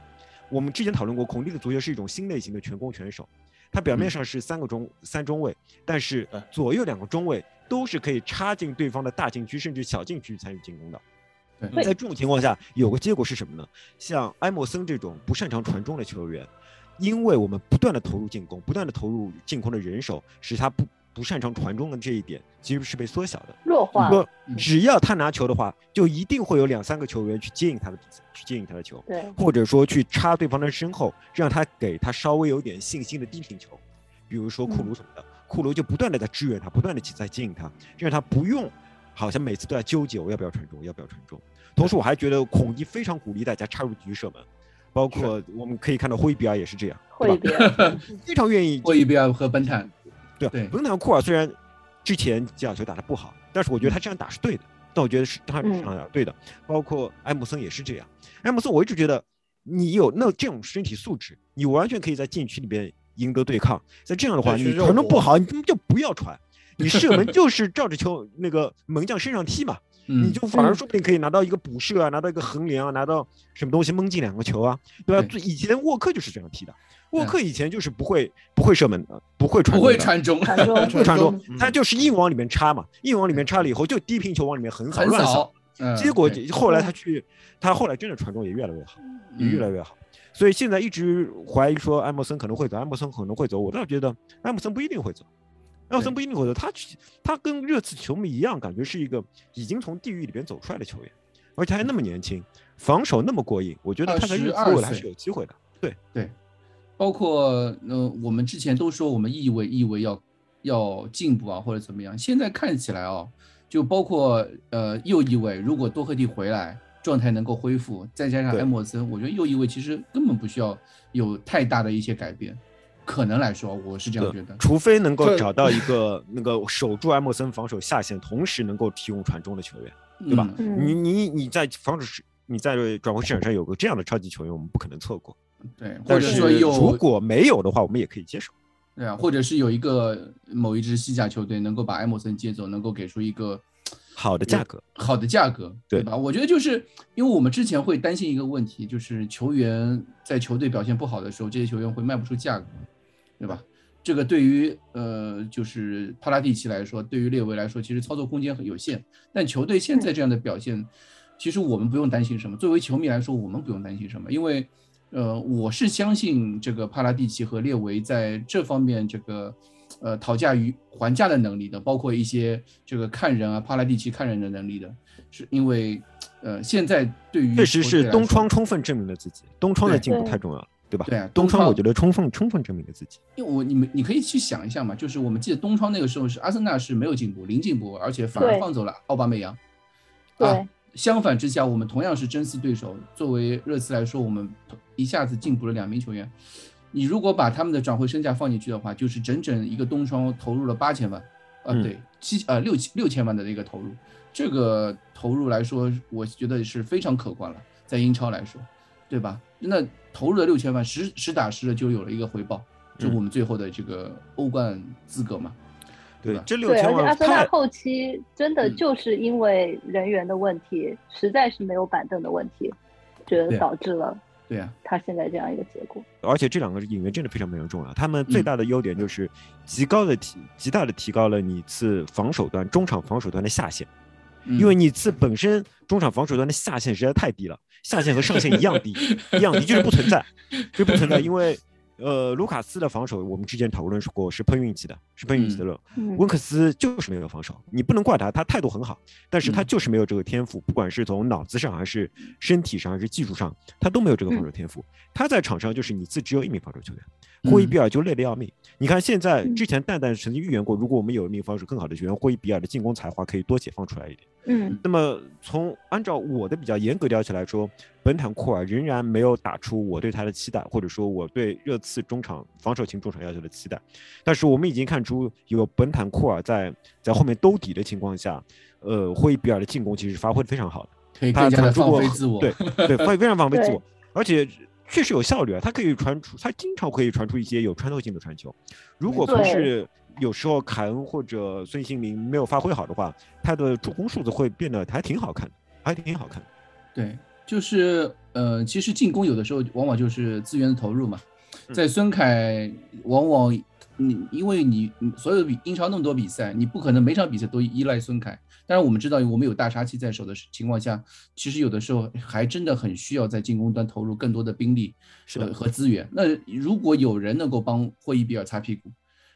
我们之前讨论过，孔蒂的足球是一种新类型的全攻全守。他表面嗯上是三个中三中卫，但是左右两个中卫都是可以插进对方的大禁区甚至小禁区参与进攻的。对在这种情况下，有个结果是什么呢？像埃莫森这种不擅长传中的球员，因为我们不断的投入进攻，不断的投入进攻的人手，使他不不擅长传中的这一点其实是被缩小的。弱化，说嗯。只要他拿球的话，就一定会有两三个球员去接应他的比赛，去接应他的球，对，或者说去插对方的身后，让他给他稍微有点信心的低平球，比如说库卢什么的，库卢就不断的在支援他，不断的在接应他，让他不用好像每次都在纠结我要不要传中，要不要传中。同时，我还觉得孔蒂非常鼓励大家插入局射门，包括我们可以看到霍伊比尔也是这样，霍伊比尔，(laughs) 非常愿意霍伊比尔和本坦，对对本坦库尔虽然之前几场球打得不好，但是我觉得他这样打是对的。但我觉得是他是这样打对的，包括埃姆森也是这样。埃姆森我一直觉得你有那这种身体素质，你完全可以在禁区里边赢得对抗。在这样的话，你传中不好，你根本就不要传，你射门就是照着球那个门将身上踢嘛。嗯你就反而嗯说不定可以拿到一个补射啊，拿到一个横梁啊，拿到什么东西蒙进两个球啊，对吧？对以前沃克就是这样踢的，沃嗯克以前就是不会不会射门的，不会传不会中的传中，不会传中 (laughs) 嗯，他就是硬往里面插嘛，硬往里面插了以后就低平球往里面横扫乱扫，嗯结果后来他去，他后来真的传中也越来越好，也越嗯来越好。所以现在一直怀疑说埃默森可能会走，埃默森可能会走，我倒觉得埃默森不一定会走。埃默森对。不一定会走，他他跟热刺球迷一样，感觉是一个已经从地狱里边走出来的球员，而且还那么年轻，防守那么过硬，我觉得他在热刺未来还是有机会的。对。对，包括呃，我们之前都说我们意味意味要要进步啊，或者怎么样，现在看起来哦，就包括呃右翼位，如果多赫蒂回来，状态能够恢复，再加上对。埃莫森，我觉得右翼位其实根本不需要有太大的一些改变，可能来说，我是这样觉得。除非能够找到一个 (laughs) 那个守住埃默森防守下线，同时能够提供传中的球员。对吧你你你在防守市，你在转会市场上有个这样的超级球员，我们不可能错过。对，或者说有如果没有的话，我们也可以接受。对啊，或者是有一个某一支西甲球队能够把埃默森接走，能够给出一个好的价格，好的价格，对吧？我觉得就是因为我们之前会担心一个问题，就是球员在球队表现不好的时候，这些球员会卖不出价格，对吧？这个对于呃，就是帕拉蒂奇来说，对于列维来说，其实操作空间很有限。但球队现在这样的表现，其实我们不用担心什么。作为球迷来说，我们不用担心什么，因为呃，我是相信这个帕拉蒂奇和列维在这方面这个呃讨价于还价的能力的，包括一些这个看人啊，帕拉蒂奇看人的能力的，是因为呃现在对于确实是东窗充分证明了自己，东窗的进步太重要了，对吧？对啊东东窗窗我觉得充分充分证明了自己。因为我你们你可以去想一下嘛，就是我们记得东窗那个时候是阿森纳是没有进步，零进步，而且反而放走了奥巴梅扬。对啊，相反之下，我们同样是争四对手，作为热刺来说，我们一下子进步了两名球员。你如果把他们的转会身价放进去的话，就是整整一个冬窗投入了八千万，呃，嗯。对，七呃六六千万的一个投入，这个投入来说，我觉得是非常可观了，在英超来说，对吧？那投入了六千万，实实打实的就有了一个回报，就我们最后的这个欧冠资格嘛。对吧，这？六千而且阿森纳后期真的嗯。就是因为人员的问题，实在是没有板凳的问题，觉得导致了对呀、他现在这样一个结果。而且这两个演员真的非常非常重要，他们最嗯大的优点就是极高的提极大的提高了你次防守端中场防守端的下限，嗯因为你次本身中场防守端的下限实在太低了，下限和上限一样低，一样低就是不存在，就不存在，(laughs) 因为。呃，卢卡斯的防守我们之前讨论过是碰运气的，是碰运气的了。嗯温克斯就是没有防守，你不能怪他，他态度很好，但是他嗯就是没有这个天赋，不管是从脑子上还是身体上还是技术上，他都没有这个防守天赋。他在场上就是你自只有一名防守球员，霍伊比尔就累得要命。你看现在嗯之前蛋蛋曾经预言过，如果我们有一名防守更好的球员，霍伊比尔的进攻才华可以多解放出来一点。嗯那么从按照我的比较严格要求来说，本坦库尔仍然没有打出我对他的期待，或者说我对热刺中场防守型中场要求的期待。但是我们已经看出，有本坦库尔在在后面兜底的情况下，呃，霍伊比尔的进攻其实发挥的非常好的。他更加的放传出过飞自我。对对，非非常放飞自对我，而且确实有效率啊，他可以传出，他经常可以传出一些有穿透性的传球。如果不是有时候凯恩或者孙兴民没有发挥好的话，他的助攻数字会变得还挺好看的，还挺好看的。对，就是呃，其实进攻有的时候往往就是资源的投入嘛。嗯在孙凯，往往你因为你你所有的比英超那么多比赛，你不可能每场比赛都依赖孙凯。当然，我们知道我们有大杀器在手的情况下，其实有的时候还真的很需要在进攻端投入更多的兵力和和资源。那如果有人能够帮霍伊比尔擦屁股，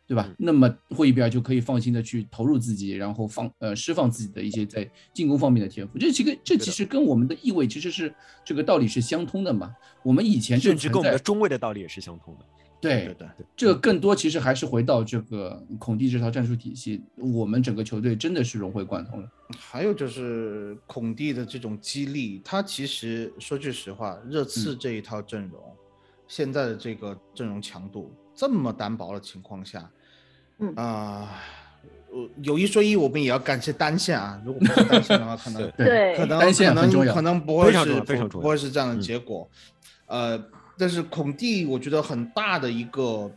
对吧？嗯那么霍伊比尔就可以放心的去投入自己，然后放呃释放自己的一些在进攻方面的天赋。这其实这其实跟我们的意味其实是这个道理是相通的嘛。我们以前甚至跟我们的中卫的道理也是相通的。对对对，这个更多其实还是回到这个孔蒂这套战术体系，我们整个球队真的是融会贯通了。还有就是孔蒂的这种激励，他其实说句实话，热刺这一套阵容，现在的这个阵容强度这么单薄的情况下，嗯。啊、我有一说一，我们也要感谢单线啊，如果不是单线的话，可能 (laughs) 对。对可能单线可能可能不会是非常重要不不会是这样的嗯。结果，呃，但是孔蒂我觉得很大的一个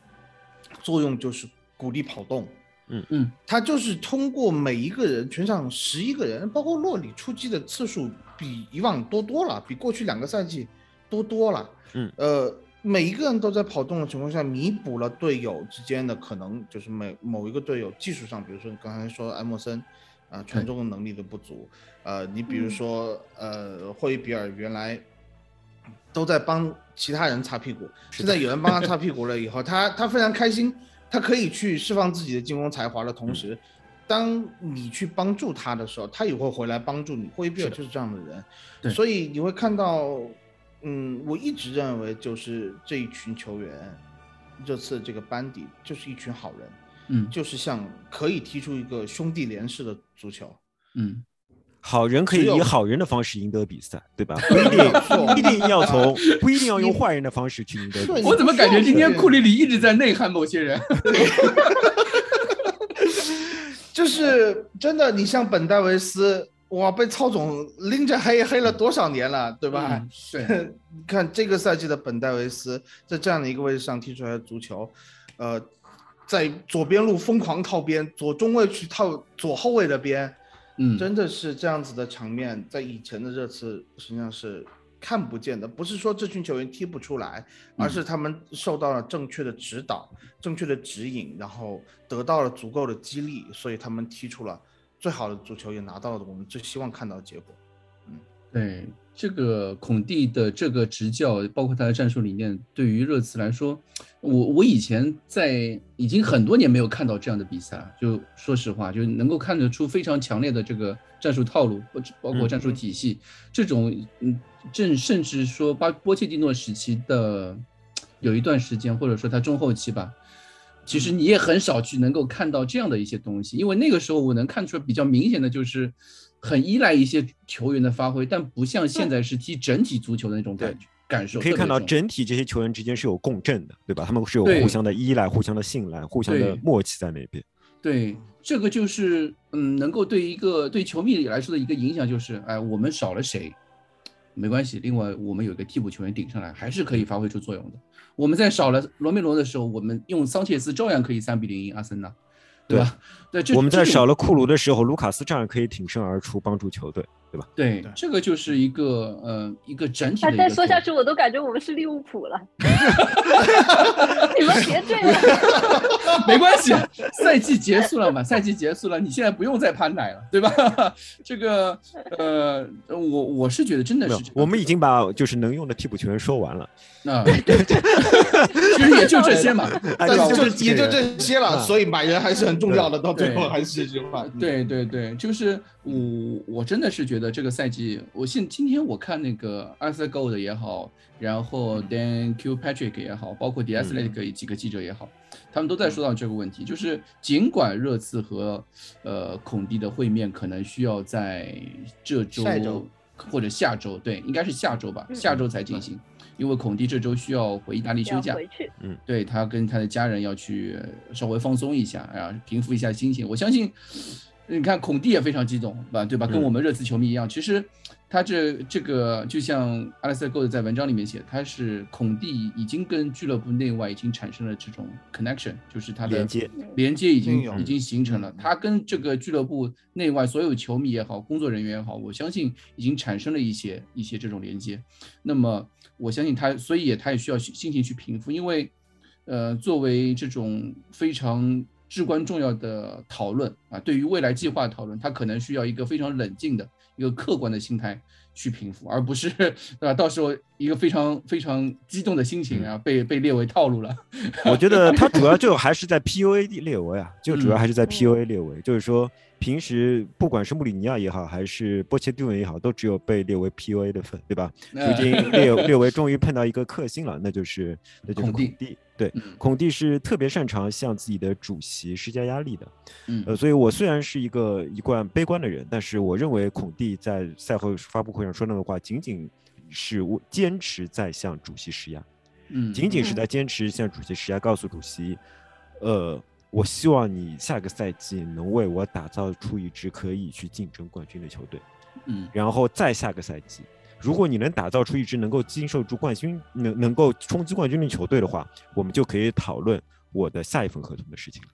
作用就是鼓励跑动，嗯嗯，他就是通过每一个人，全场十一个人，包括洛里出击的次数比以往多多了，比过去两个赛季多多了。嗯，呃，每一个人都在跑动的情况下，弥补了队友之间的可能，就是每某一个队友技术上，比如说你刚才说埃默森，啊、传中的能力的不足，呃，你比如嗯。说，呃，霍伊比尔原来都在帮其他人擦屁股，现在有人帮他擦屁股了以后，他他非常开心，他可以去释放自己的进攻才华的同时，当你去帮助他的时候，他也会回来帮助你。霍伊比尔就是这样的人，对所以你会看到，嗯，我一直认为就是这一群球员，这次这个班底就是一群好人，嗯就是像可以踢出一个兄弟连式的足球。嗯，好人可以以好人的方式赢得比赛，对吧？(laughs) 不一定不一定要从不一定要用坏人的方式去赢得比赛。我怎么感觉今天库里里一直在内涵某些人？(laughs) 就是真的，你像本戴维斯，哇，被操总拎着黑黑了多少年了，对吧？嗯对，你 (laughs) 看这个赛季的本戴维斯在这样的一个位置上踢出来的足球，呃，在左边路疯狂套边，左中卫去套左后卫的边，嗯，真的是这样子的场面，在以前的热刺实际上是看不见的。不是说这群球员踢不出来，而嗯是他们受到了正确的指导、正确的指引，然后得到了足够的激励，所以他们踢出了最好的足球，也拿到了我们最希望看到的结果。嗯对这个孔蒂的这个执教，包括他的战术理念，对于热刺来说，我我以前在已经很多年没有看到这样的比赛了。就说实话，就能够看得出非常强烈的这个战术套路，包括战术体系，这种嗯，甚甚至说巴波切蒂诺时期的有一段时间，或者说他中后期吧。其实你也很少去能够看到这样的一些东西，因为那个时候我能看出来比较明显的就是很依赖一些球员的发挥，但不像现在是踢整体足球的那种感觉感受。可以看到整体这些球员之间是有共振的，对吧？他们是有互相的依赖、互相的信赖、互相的默契在那边。对这个就是嗯，能够对一个对球迷来说的一个影响就是，哎，我们少了谁，没关系，另外我们有一个替补球员顶上来，还是可以发挥出作用的。我们在少了罗梅罗的时候，我们用桑切斯照样可以三比零赢阿森纳，对吧？对，我们在少了库卢的时候，卢卡斯照样可以挺身而出帮助球队。对吧？对，这个就是一个呃一个整体的。再说下去，我都感觉我们是利物浦了。(laughs) 你们别这样。(laughs) 没关系，赛季结束了嘛，赛季结束了，你现在不用再攀奶了，对吧？(laughs) 这个呃，我我是觉得真的是，我们已经把就是能用的替补球员说完了。那其实也就这些嘛，但是就也就这些了，所以买人还是很重要的，到最后还是这句话。对对对，就是我我真的是觉得。这个赛季，我现今天我看那个 Arthur Gold 也好，然后 Dan Q Patrick 也好，包括 D S 类的几个记者也好，他们都在说到这个问题，就是尽管热刺和呃孔蒂的会面可能需要在这周或者下周，对，应该是下周吧，下周才进行，因为孔蒂这周需要回意大利休假，嗯，对他跟他的家人要去稍微放松一下，啊，平复一下心情，我相信。你看孔蒂也非常激动，吧，对吧？跟我们热刺球迷一样。其实，他这这个就像阿莱斯戈 d 在文章里面写，他是孔蒂已经跟俱乐部内外已经产生了这种 connection，就是他的连接连接已经已经形成了。他跟这个俱乐部内外所有球迷也好，工作人员也好，我相信已经产生了一些一些这种连接。那么，我相信他，所以也他也需要心情去平复，因为，呃，作为这种非常。至关重要的讨论啊，对于未来计划讨论，他可能需要一个非常冷静的一个客观的心态去平复，而不是对吧？到时候一个非常非常激动的心情啊，被被列为套路了。(laughs) 我觉得他主要就还是在 PUA 列为啊，就主要还是在 PUA 列为，就是说平时不管是穆里尼奥也好，还是波切蒂诺也好，都只有被列为 PUA 的份，对吧？(laughs) 如今列 (laughs) 列为终于碰到一个克星了，那就是那就是孔蒂。对，孔蒂是特别擅长向自己的主席施加压力的，嗯，呃，所以我虽然是一个一贯悲观的人，但是我认为孔蒂在赛后发布会上说那个话，仅仅是我坚持在向主席施压，嗯，仅仅是在坚持向主席施压，告诉主席，呃，我希望你下个赛季能为我打造出一支可以去竞争冠军的球队，嗯，然后再下个赛季。如果你能打造出一支能够经受住冠军、能能够冲击冠军的球队的话，我们就可以讨论我的下一份合同的事情了，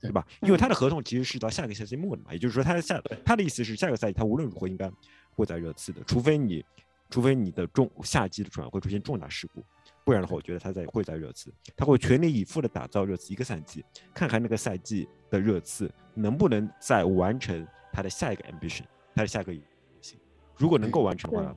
对吧？因为他的合同其实是到下个赛季末的嘛，也就是说，他的下他的意思是下个赛季他无论如何应该会在热刺的，除非你除非你的重夏季的转会出现重大事故，不然的话，我觉得他在会在热刺，他会全力以赴的打造热刺一个赛季，看看那个赛季的热刺能不能再完成他的下一个 ambition，他的下一个行，如果能够完成的话。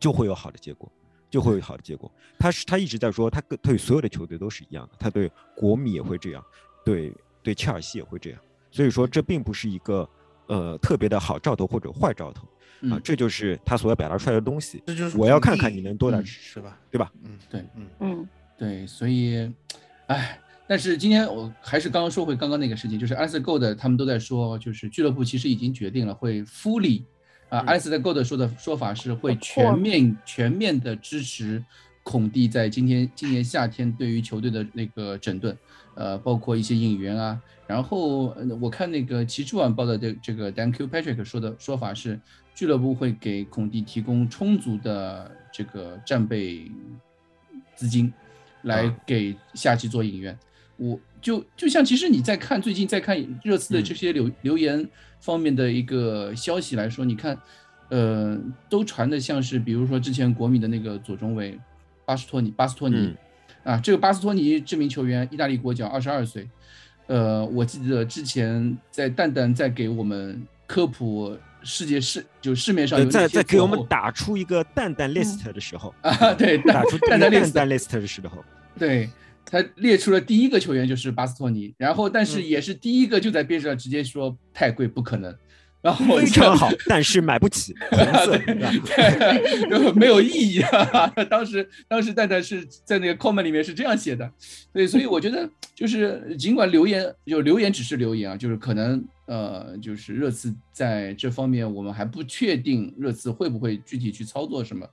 就会有好的结果，就会有好的结果。他是他一直在说，他跟对所有的球队都是一样的，他对国米也会这样，对对切尔西也会这样。所以说，这并不是一个呃特别的好兆头或者坏兆头啊，这就是他所要表达出来的东西。这就是我要看看你能多大是吧？对吧？嗯，对，嗯嗯，对。所以，哎，但是今天我还是刚刚说回刚刚那个事情，就是 a s g o 的他们都在说，就是俱乐部其实已经决定了会复利。啊，艾斯在 Gold 说的说法是会全面全面的支持孔蒂在今天今年夏天对于球队的那个整顿，呃，包括一些引援啊。然后我看那个《骑士晚报》的这这个 Dan Q Patrick 说的说法是，俱乐部会给孔蒂提供充足的这个战备资金，来给下期做引援。我就就像其实你在看最近在看热刺的这些留留言。方面的一个消息来说，你看，呃，都传的像是，比如说之前国米的那个左中卫巴斯托尼，巴斯托尼，啊，这个巴斯托尼这名球员，意大利国脚，二十二岁，呃，我记得之前在蛋蛋在给我们科普世界市就市面上有在在给我们打出一个蛋蛋 list 的时候。(laughs) 啊，对，打出蛋蛋 list 的时候，对。他列出了第一个球员就是巴斯托尼，然后但是也是第一个就在边上直接说太贵不可能，然后非常好，但是买不起 (laughs) (laughs) 对，没有意义啊。当时当时蛋蛋是在那个 comment 里面是这样写的，对，所以我觉得就是尽管留言就留言只是留言啊，就是可能呃就是热刺在这方面我们还不确定热刺会不会具体去操作什么。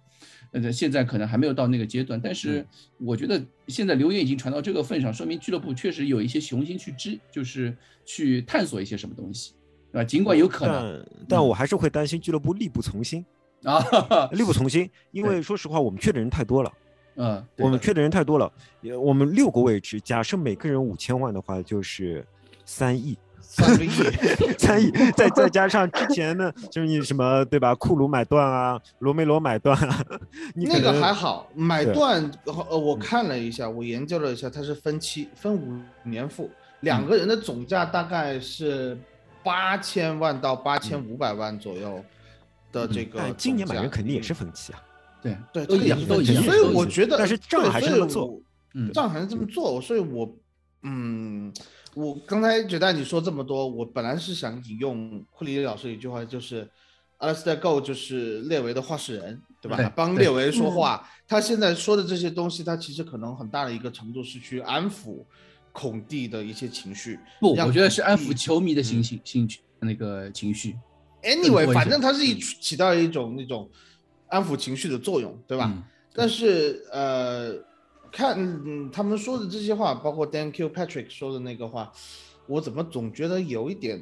呃，现在可能还没有到那个阶段，但是我觉得现在留言已经传到这个份上，说明俱乐部确实有一些雄心去知，就是去探索一些什么东西，对吧？尽管有可能，但我还是会担心俱乐部力不从心。(laughs) 啊，力不从心。因为说实话，我们缺的人太多了，嗯，我们缺的人太多了。我们六个位置，假设每个人五千万的话，就是三亿。三个亿，(laughs) 三亿，再再加上之前呢，就是你什么对吧？库鲁买断啊，罗梅罗买断啊，那个还好，买断呃，我看了一下，我研究了一下，它是分期分五年付，两个人的总价大概是八千万到八千五百万左右的这个。但今年买人肯定也是分期啊。对对，都一样，都一样。所以我觉得，但是账还是这么做，嗯，账还是这么做，所以我嗯。我刚才觉得你说这么多，我本来是想引用库里老师一句话，就是 Alistair Go 就是列维的话事人，对吧？帮列维说话。他现在说的这些东西，他其实可能很大的一个程度是去安抚孔蒂的一些情绪。不，我觉得是安抚球迷的心情、兴趣那个情绪。Anyway，反正他是一起到一种那种安抚情绪的作用，对吧？但是呃。看嗯他们说的这些话，包括 Dan Q Patrick 说的那个话，我怎么总觉得有一点，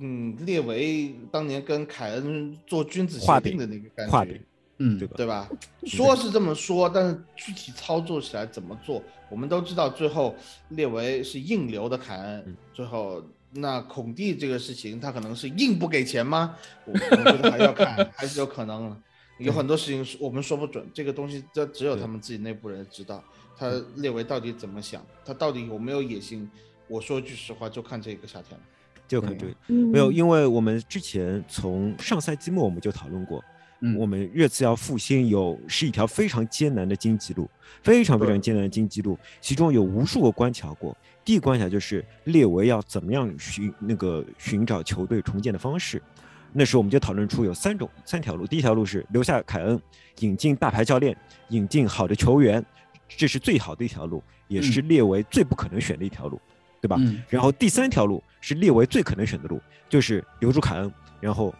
嗯，列为当年跟凯恩做君子协定的那个感觉，嗯，对吧？对吧？说是这么说，但是具体操作起来怎么做，我们都知道，最后列为是硬留的凯恩，最后那孔蒂这个事情，他可能是硬不给钱吗？我觉得还要看，(laughs) 还是有可能，有很多事情是我们说不准，这个东西这只有他们自己内部人知道。他列维到底怎么想？他到底有没有野心？我说句实话，就看这个夏天了，就看这个。没有，因为我们之前从上赛季末我们就讨论过，我们热刺要复兴有是一条非常艰难的荆棘路，非常非常艰难的荆棘路，其中有无数个关卡过。第一关卡就是列维要怎么样寻那个寻找球队重建的方式。那时候我们就讨论出有三种三条路，第一条路是留下凯恩，引进大牌教练，引进好的球员。这是最好的一条路，也是列为最不可能选的一条路，对吧？然后第三条路是列为最可能选的路，就是留住凯恩，然后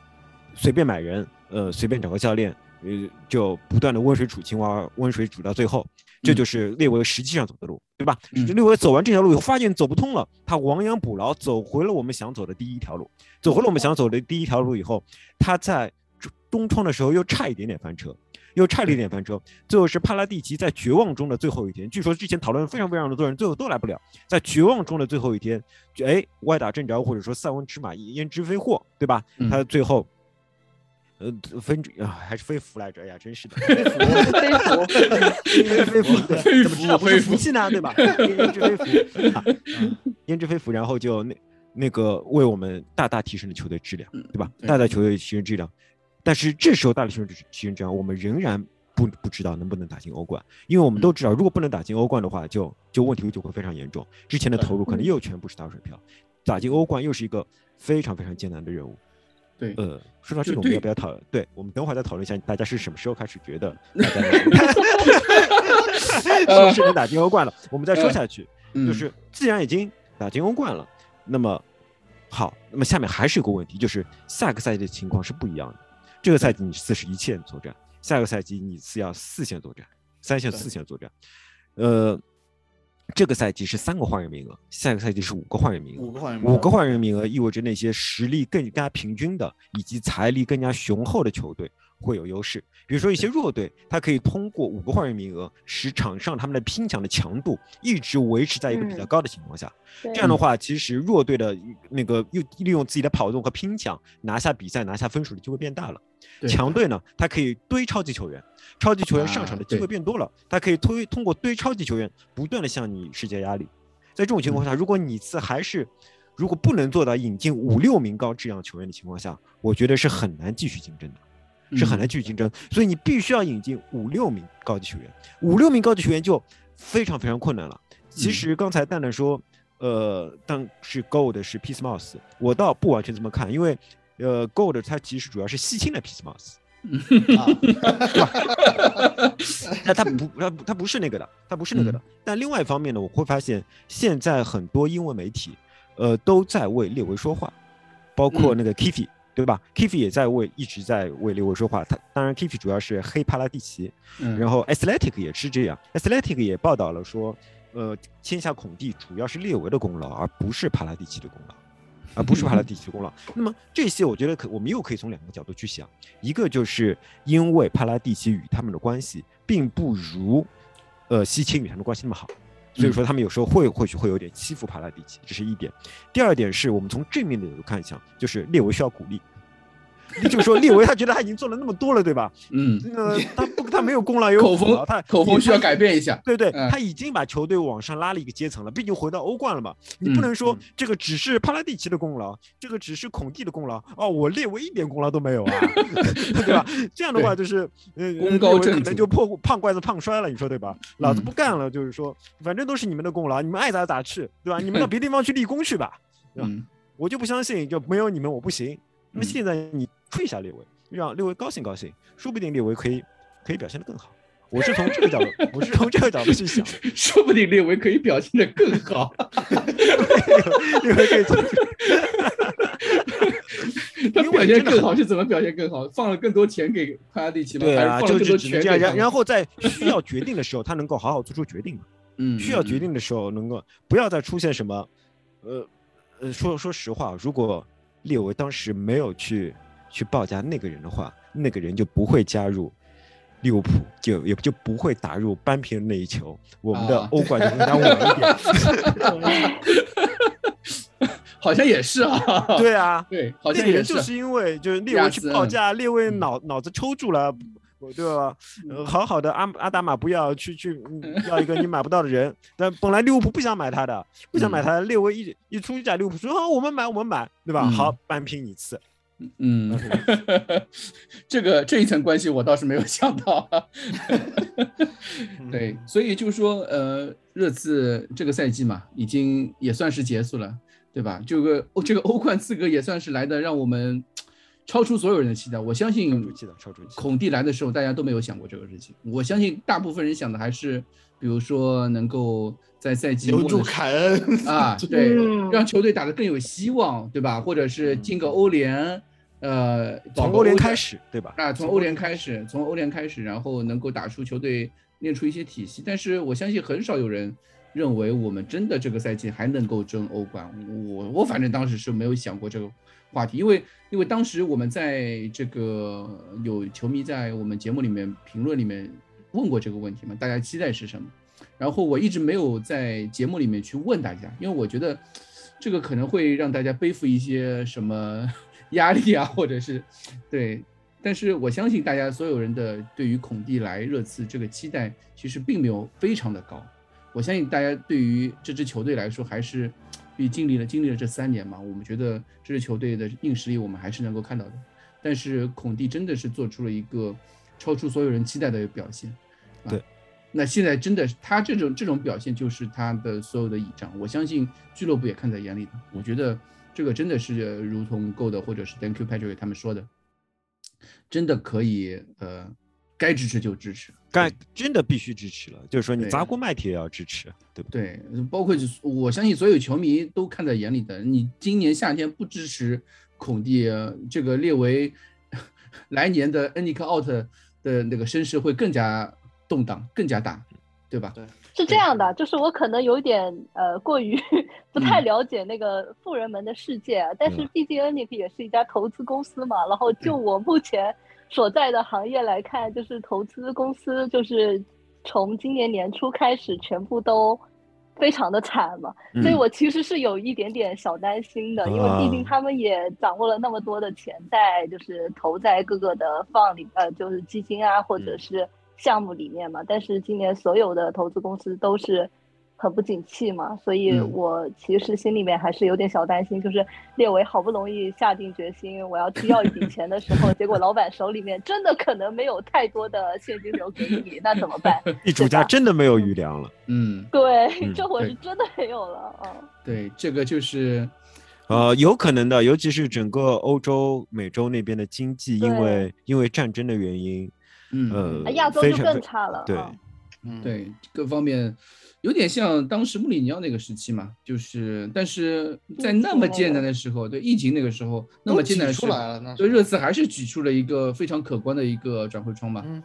随便买人，呃，随便找个教练，呃，就不断的温水煮青蛙，温水煮到最后，这就是列维实际上走的路，对吧？列维走完这条路以后，发现走不通了，他亡羊补牢，走回了我们想走的第一条路，走回了我们想走的第一条路以后，他在中创的时候又差一点点翻车。又差了一点翻车，最后是帕拉蒂奇在绝望中的最后一天。据说之前讨论非常非常的多人，最后都来不了。在绝望中的最后一天，就哎歪打正着，或者说塞翁失马焉知非祸，对吧？他最后，呃，分啊还是非福来着？哎呀，真是的，(laughs) 非福，非福，(laughs) 非福，非福，怎么知道不是福气呢？对吧？焉知非福，焉知非福，然后就那那个为我们大大提升了球队质量，对吧？大大球队提升质量。但是这时候大力神提升质量，我们仍然不不知道能不能打进欧冠，因为我们都知道，如果不能打进欧冠的话，就就问题就会非常严重。之前的投入可能又全部是打水漂，打进欧冠又是一个非常非常艰难的任务。对，呃，说到这个，我们，要不要讨论？对我们等会儿再讨论一下，大家是什么时候开始觉得 (laughs) 大家是 (laughs) 能打进欧冠了？我们再说下去，就是既然已经打进欧冠了，那么好，那么下面还是有个问题，就是下个赛季的情况是不一样的。这个赛季你四十一线作战，下个赛季你是要四线作战，三线四线作战。呃，这个赛季是三个换人名额，下个赛季是五个换人名额。五个换人，五个换人名额意味着那些实力更加平均的以及财力更加雄厚的球队会有优势。比如说一些弱队，他可以通过五个换人名额，使场上他们的拼抢的强度一直维持在一个比较高的情况下。这样的话，其实弱队的那个又利用自己的跑动和拼抢拿下比赛、拿下分数的机会变大了。强队呢，他可以堆超级球员，超级球员上场的机会变多了，他可以推通过堆超级球员，不断的向你施加压力。在这种情况下，如果你次还是如果不能做到引进五六名高质量球员的情况下，我觉得是很难继续竞争的，是很难继续竞争。所以你必须要引进五六名高级球员，五六名高级球员就非常非常困难了。其实刚才蛋蛋说，呃，当是 Gold 是 Peace Mouse，我倒不完全这么看，因为。呃，Gold 它其实主要是吸清了 Peace Mouse。啊那它不，它它不是那个的，它不是那个的。但另外一方面呢，我会发现现在很多英文媒体，呃，都在为列维说话，包括那个 Kiffy，对吧？Kiffy 也在为一直在为列维说话。他当然 Kiffy 主要是黑帕拉蒂奇，然后 Athletic 也是这样，Athletic 也报道了说，呃，签下孔蒂主要是列维的功劳，而不是帕拉蒂奇的功劳。而不是帕拉蒂奇的功劳。(laughs) 那么这些我觉得可我们又可以从两个角度去想，一个就是因为帕拉蒂奇与他们的关系并不如呃西青与他们关系那么好。所以说他们有时候会或许会有点欺负帕拉蒂奇，这是一点。第二点是我们从正面的角度看一下，就是列维需要鼓励。就是说，列维他觉得他已经做了那么多了，对吧？嗯，那他不他没有 (laughs) 功劳，有苦劳，他口风需要改变一下。对对，他已经把球队往上拉了一个阶层了，毕竟回到欧冠了嘛。你不能说这个只是帕拉蒂奇的功劳，这个只是孔蒂的功劳哦，我列维一点功劳都没有啊，(laughs) 对吧？这样的话就是呃，功高震主，就破胖怪子胖摔了，你说对吧？老子不干了，就是说，反正都是你们的功劳，你们爱咋咋去，对吧？你们到别地方去立功去吧，对吧？我就不相信，就没有你们我不行。那么现在你吹一下列维。让列维高兴高兴，说不定列维可以可以表现得更好。我是从这个角度，我是从这个角度去想，(laughs) 说不定列维可以表现得更好。(laughs) 列维可以，(laughs) 他表现更好是怎么表现更好？放了更多钱给帕拉蒂奇吗？对啊，就就这样。然然后在需要决定的时候，他能够好好做出决定嘛？嗯，需要决定的时候，能够不要再出现什么，呃呃，说说实话，如果列维当时没有去。去报价那个人的话，那个人就不会加入利物浦，就也就不会打入扳平那一球，我们的欧冠就更加稳一点。(laughs) 好像也是啊。对啊，对，好像也是。就是因为就是列维去报价，列维脑脑子抽住了，对吧？好好的阿阿达玛不要去去要一个你买不到的人，但本来利物浦不想买他的，不想买他，列维一一出价，利物浦说好我们买我们买，对吧？好扳平一次。嗯，(laughs) 这个这一层关系我倒是没有想到。(laughs) 对，所以就是说，呃，热刺这个赛季嘛，已经也算是结束了，对吧？这个欧这个欧冠资格也算是来的，让我们超出所有人的期待。我相信，孔蒂来的时候，大家都没有想过这个事情。我相信大部分人想的还是，比如说能够。在赛季留住凯恩啊，(laughs) 对，让球队打得更有希望，对吧？或者是进个欧联，呃，从欧联开始，对吧？啊，从欧联开始，从欧联开始，然后能够打出球队，练出一些体系。但是我相信很少有人认为我们真的这个赛季还能够争欧冠。我我反正当时是没有想过这个话题，因为因为当时我们在这个有球迷在我们节目里面评论里面问过这个问题嘛，大家期待是什么？然后我一直没有在节目里面去问大家，因为我觉得这个可能会让大家背负一些什么 (laughs) 压力啊，或者是对。但是我相信大家所有人的对于孔蒂来热刺这个期待其实并没有非常的高。我相信大家对于这支球队来说还是，比经历了经历了这三年嘛，我们觉得这支球队的硬实力我们还是能够看到的。但是孔蒂真的是做出了一个超出所有人期待的表现。对。那现在真的是他这种这种表现，就是他的所有的倚仗。我相信俱乐部也看在眼里的。我觉得这个真的是如同 g o 的或者是 Thank you Patrick 他们说的，真的可以呃，该支持就支持，该真的必须支持了。就是说你砸锅卖铁也要支持，对不对？对，包括我相信所有球迷都看在眼里的。你今年夏天不支持孔蒂，这个列为 (laughs) 来年的恩尼克奥特的那个声势会更加。动荡更加大，对吧？对，是这样的，就是我可能有点呃过于 (laughs) 不太了解那个富人们的世界，但是毕竟 Nick 也是一家投资公司嘛。然后就我目前所在的行业来看，就是投资公司就是从今年年初开始全部都非常的惨嘛，所以我其实是有一点点小担心的，因为毕竟他们也掌握了那么多的钱在就是投在各个的放里呃就是基金啊或者是。项目里面嘛，但是今年所有的投资公司都是很不景气嘛，所以我其实心里面还是有点小担心，就是列维好不容易下定决心我要去要一笔钱的时候，结果老板手里面真的可能没有太多的现金流给你，那怎么办？(laughs) 地主家真的没有余粮 (laughs) 了。嗯，对，这会是真的没有了啊。对，这个就是，呃，有可能的，尤其是整个欧洲、美洲那边的经济，因为因为战争的原因。嗯，亚洲就更差了。对，嗯，对，各方面有点像当时穆里尼奥那个时期嘛，就是，但是在那么艰难的时候，对疫情那个时候那么艰难出来了，对热刺还是举出了一个非常可观的一个转会窗嘛。嗯，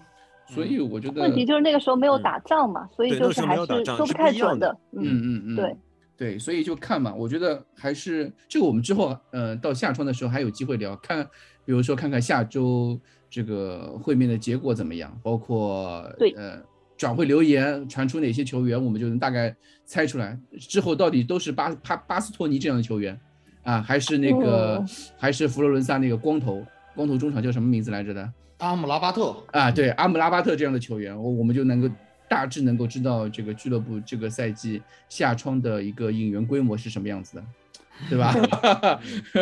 所以我觉得问题就是那个时候没有打仗嘛，所以就是还是说不太准的。嗯嗯嗯，对。对，所以就看嘛，我觉得还是这个我们之后呃到夏窗的时候还有机会聊，看比如说看看下周这个会面的结果怎么样，包括对呃转会留言传出哪些球员，我们就能大概猜出来之后到底都是巴巴巴斯托尼这样的球员啊，还是那个、哦还是佛罗伦萨那个光头光头中场叫什么名字来着的？阿姆拉巴特，啊，对阿姆拉巴特这样的球员，我我们就能够大致能够知道这个俱乐部这个赛季下窗的一个引援规模是什么样子的，对吧？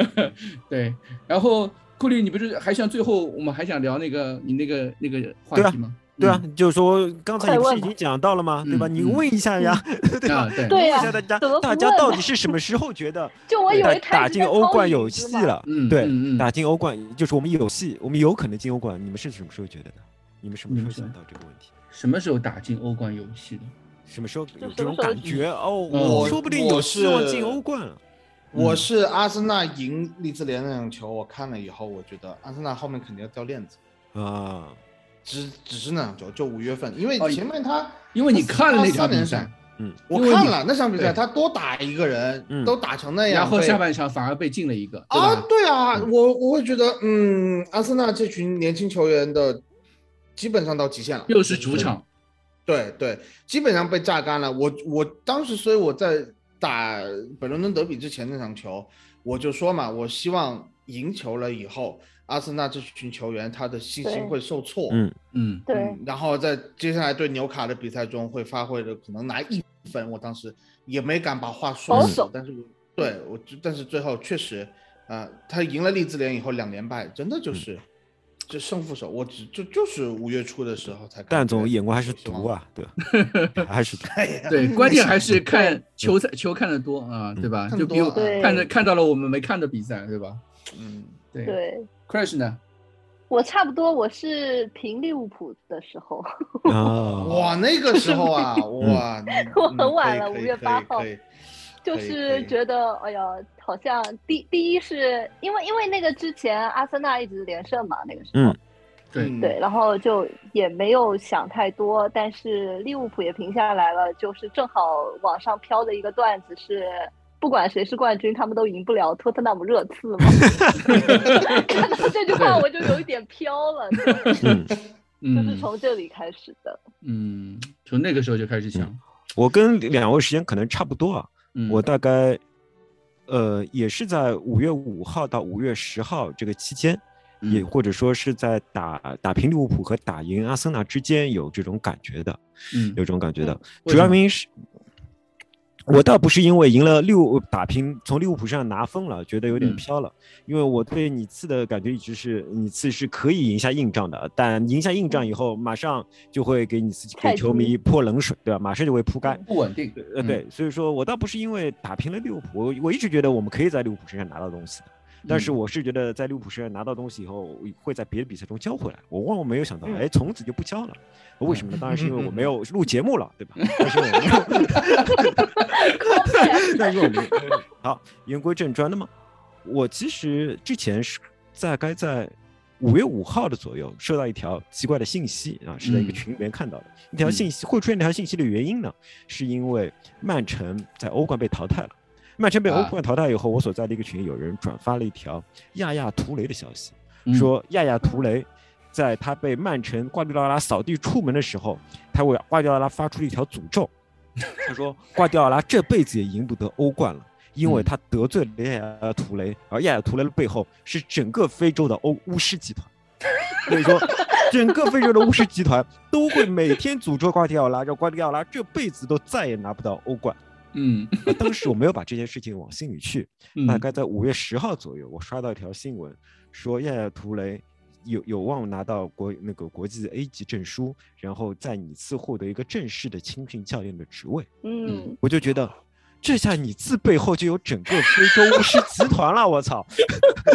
(laughs) 对，然后库里，你不是还想最后我们还想聊那个你那个那个话题吗？对啊，就是说刚才你不是已经讲到了吗？对吧？嗯你问一下呀，对嗯，(laughs) 吧？啊，对，呀问一下大家大家到底是什么时候觉得 (laughs) 就我以打为打进欧冠有戏戏，了？嗯，对打进欧冠就是我们有戏，我们有可能进欧冠。你们是什么时候觉得的？你们什么时候想到这个问题？什么时候打进欧冠有戏的？什么时候有这种感觉？哦，嗯我我说不定有我希望是进欧冠了。我是阿森纳赢利兹联那场球，我看了以后，我觉得阿森纳后面肯定要掉链子，啊，只只是那场球，就五月份，因为哦前面他因为你看了那场比赛，嗯，我看了那场比赛，他多打一个人，嗯都打成那样，然后下半场反而被进了一个，啊，？对啊，嗯我我会觉得，嗯，阿森纳这群年轻球员的基本上到极限了，又是主场，对对，基本上被榨干了。我我当时，所以我在打本伦敦德比之前那场球，我就说嘛，我希望赢球了以后，阿森纳这群球员他的信心会受挫，嗯嗯，对嗯，然后在接下来对纽卡的比赛中会发挥的可能拿一分。我当时也没敢把话说死，但是我对我，但是最后确实，啊、他赢了利兹联以后两连败，真的就是。这胜负手，我只就就是五月初的时候才感觉。蛋总眼光还是毒！啊，对，(laughs) 还是毒。(laughs) 对，关键还是 (laughs) 看球赛球看的多啊，对吧？看就比如多对看着看到了我们没看的比赛，对吧？嗯，对对 Crash 呢？我差不多我是平利物浦的时候，(laughs) 啊，哇，那个时候啊，(laughs) 哇，(laughs) 我嗯很晚了5可以可以可以月八号就是觉得哎呀，好像第第一是因为因为那个之前阿森纳一直连胜嘛，那个时候。嗯对嗯对，然后就也没有想太多，但是利物浦也平下来了，就是正好网上飘的一个段子是，不管谁是冠军，他们都赢不了托特纳姆热刺嘛。(laughs) (laughs) 看到这句话我就有一点飘了，(laughs) 嗯，就是嗯。从这里开始的。嗯，从那个时候就开始想，我跟两位时间可能差不多啊，嗯，我大概呃也是在五月五号到五月十号这个期间，也嗯或者说是在打打平利物浦和打赢阿森纳之间有这种感觉的，嗯。有这种感觉的。主要原因是，我倒不是因为赢了六打平从利物浦身上拿分了，觉得有点嗯飘了，因为我对你次的感觉一直是你次是可以赢下硬仗的，但赢下硬仗以后，马上就会给你自己给球迷泼冷水，对吧？马上就会扑街。不稳定，呃，嗯对，所以说我倒不是因为打平了利物浦，我我一直觉得我们可以在利物浦身上拿到东西的，但是嗯我是觉得在利物浦身上拿到东西以后，会在别的比赛中交回来。我万万没有想到，嗯哎，从此就不交了。为什么呢？当然是因为我没有录节目了，对吧？但是我没有，(laughs) 但是我没有。好，言归正传，那么我其实之前是在该在五月五号的左右收到一条奇怪的信息啊，是在一个嗯群里面看到的。一条嗯信息会出现这条信息的原因呢，是因为曼城在欧冠被淘汰了。曼城被欧啊冠淘汰以后，我所在的一个群有人转发了一条亚亚图雷的消息，嗯说亚亚图雷在他被曼城瓜迪奥拉扫地出门的时候，他为瓜迪奥拉发出了一条诅咒。(laughs) 他说瓜迪奥拉这辈子也赢不得欧冠了，因为嗯他得罪了亚亚图雷，而亚亚图雷的背后是整个非洲的欧巫师集团。所以说，整个非洲的巫师集团都会每天诅咒瓜迪奥拉，让瓜迪奥拉这辈子都再也拿不到欧冠。嗯而当时我没有把这件事情往心里去，(laughs) 嗯大概在五月十号左右，我刷到一条新闻，说亚亚图雷有有望拿到国那个国际 A 级证书，然后在拟次获得一个正式的青训教练的职位。嗯，我就觉得，这下拟次背后就有整个非洲巫师集团了，我操！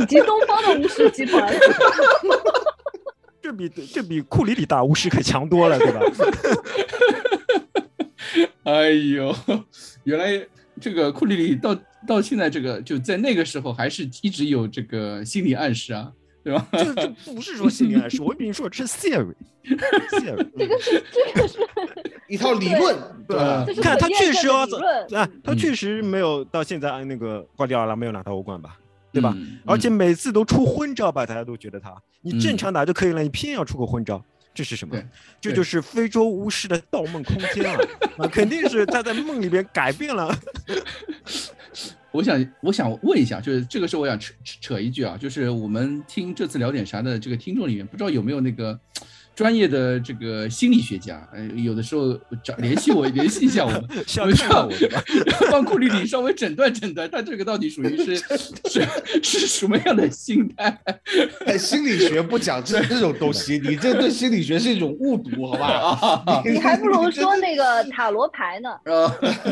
以及东方的巫师集团。(laughs) 这比这比库里里大巫师可强多了，对吧？(laughs) 哎呦，原来这个库里里到到现在这个就在那个时候还是一直有这个心理暗示啊，对吧？这这不是说心理暗示，(laughs) 我跟你说这是 theory，theory。这个是这个是。一套理论，对看他确实要啊，他嗯。确实没有到现在那个瓜迪奥拉没有拿到欧冠吧，对吧？嗯。而且嗯每次都出昏招吧，大家都觉得他，你正嗯。常打就可以了，你偏要出个昏招，这是什么？这就是非洲巫师的盗梦空间啊！(laughs) 啊，肯定是他在梦里边改变了。(laughs) 我想，我想问一下，就是这个时候我想扯扯扯一句啊，就是我们听这次聊点啥的这个听众里面，不知道有没有那个专业的这个心理学家，呃，有的时候找联系我，联系一下我们，(laughs) 是要我们看到我对吧？(laughs) 帮库里里稍微诊断诊断，他这个到底属于是 (laughs) 是是什么样的心态？哎，心理学不讲这这种东西，你这对心理学是一种误读，好吧？啊你还不如说那个塔罗牌呢，啊，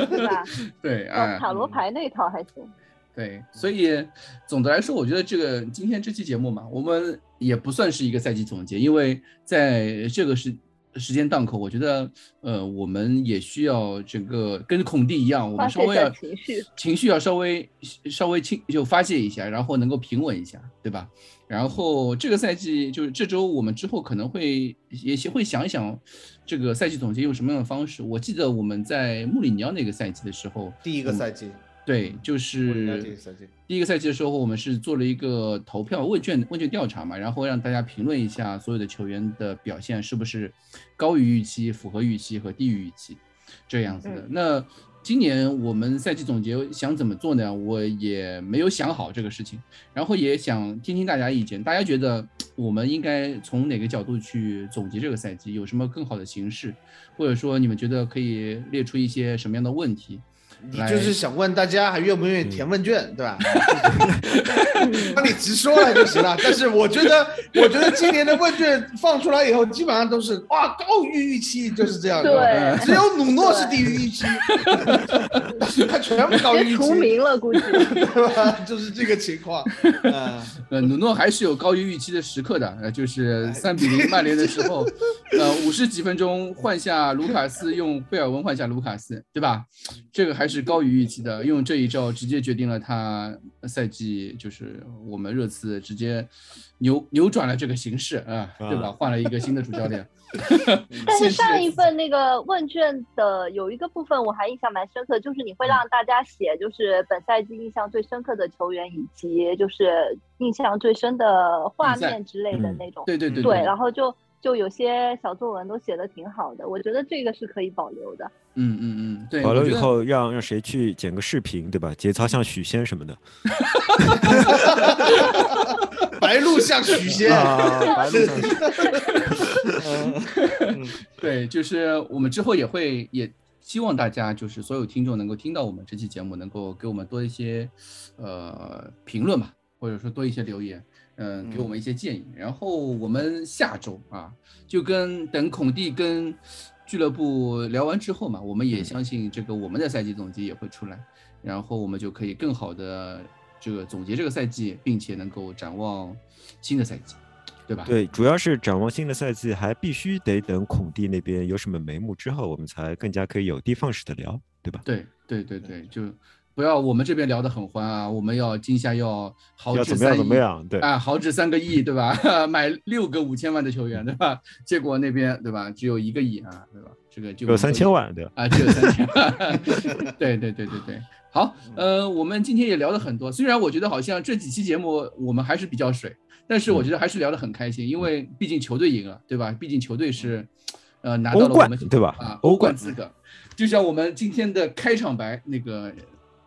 对吧？对，哦哎，塔罗牌那一套还行。对，所以总的来说，我觉得这个今天这期节目嘛，我们也不算是一个赛季总结，因为在这个时时间档口，我觉得呃，我们也需要这个跟孔蒂一样，我们稍微要情绪情绪要稍微稍微轻就发泄一下，然后能够平稳一下，对吧？然后这个赛季就是这周我们之后可能会也会想一想这个赛季总结用什么样的方式。我记得我们在穆里尼奥那个赛季的时候，第一个赛季，对，就是第一个赛季的时候，我们是做了一个投票问卷问卷调查嘛，然后让大家评论一下所有的球员的表现是不是高于预期、符合预期和低于预期这样子的。嗯那今年我们赛季总结想怎么做呢？我也没有想好这个事情，然后也想听听大家意见。大家觉得我们应该从哪个角度去总结这个赛季？有什么更好的形式，或者说你们觉得可以列出一些什么样的问题？你就是想问大家还愿不愿意填问卷，对吧？(laughs) 嗯那你直说了就行了。(laughs) 但是我觉得，我觉得今年的问卷放出来以后，基本上都是哇高于预期，就是这样的。对，只有努诺是低于预期，(laughs) 他全部高于预期，除名了，估计。对吧？就是这个情况。嗯，呃，努诺还是有高于预期的时刻的，呃，就是三比零曼联的时候，呃，五十几分钟换下卢卡斯，用贝尔温换下卢卡斯，对吧？这个还是高于预期的，用这一招直接决定了他赛季就是我们热刺直接扭扭转了这个形势啊，对吧？换了一个新的主教练。(laughs) 但是上一份那个问卷的有一个部分我还印象蛮深刻，就是你会让大家写，就是本赛季印象最深刻的球员，以及就是印象最深的画面之类的嗯那种。对对对对，然后就就有些小作文都写的挺好的，我觉得这个是可以保留的。嗯嗯嗯，对。保留以后让让谁去剪个视频，对吧？节操像许仙什么的 (laughs) 白鹿像许仙，啊，白鹿像许 (laughs) 对，就是我们之后也会也希望大家就是所有听众能够听到我们这期节目，能够给我们多一些呃评论吧，或者说多一些留言，嗯、给我们一些建议。然后我们下周啊，就跟等孔蒂跟俱乐部聊完之后嘛，我们也嗯相信这个我们的赛季总结也会出来，然后我们就可以更好的这个总结这个赛季，并且能够展望新的赛季，对吧？对，主要是展望新的赛季，还必须得等孔蒂那边有什么眉目之后，我们才更加可以有的放矢的聊，对吧？对对对对，就不要我们这边聊得很欢啊，我们要今夏要豪要怎么样掷三亿怎么样，对，啊，豪掷三个亿，对吧？(laughs) 买六个五千万的球员，对吧？结果那边对吧，只有一个亿啊，对吧？这个就有三千万，对吧？啊，只有三千万，(laughs) 对对对对对。好，呃，我们今天也聊了很多，虽然我觉得好像这几期节目我们还是比较水，但是我嗯觉得还是聊得很开心，因为毕竟球队赢了，对吧？毕竟球队是呃拿到了我们对吧啊，欧冠资格，就像我们今天的开场白那个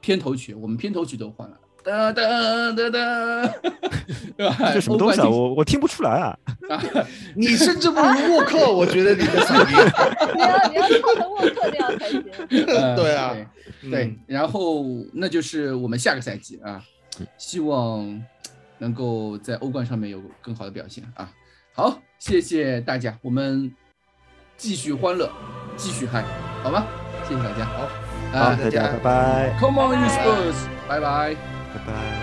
片头曲，我们片头曲都换了，哒哒哒哒，对吧？(laughs) 这什么东西啊？我我听不出来啊！(laughs) 啊，你甚至不如沃克，我觉得你的嗓音。(laughs) 你要你要唱成沃克那样才行。呃对啊对对，然后那就是我们下个赛季啊，希望能够在欧冠上面有更好的表现啊。好，谢谢大家，我们继续欢乐，继续嗨，好吗？谢谢大家。好，好，啊大家拜拜，，Come on you Spurs，拜拜。拜拜。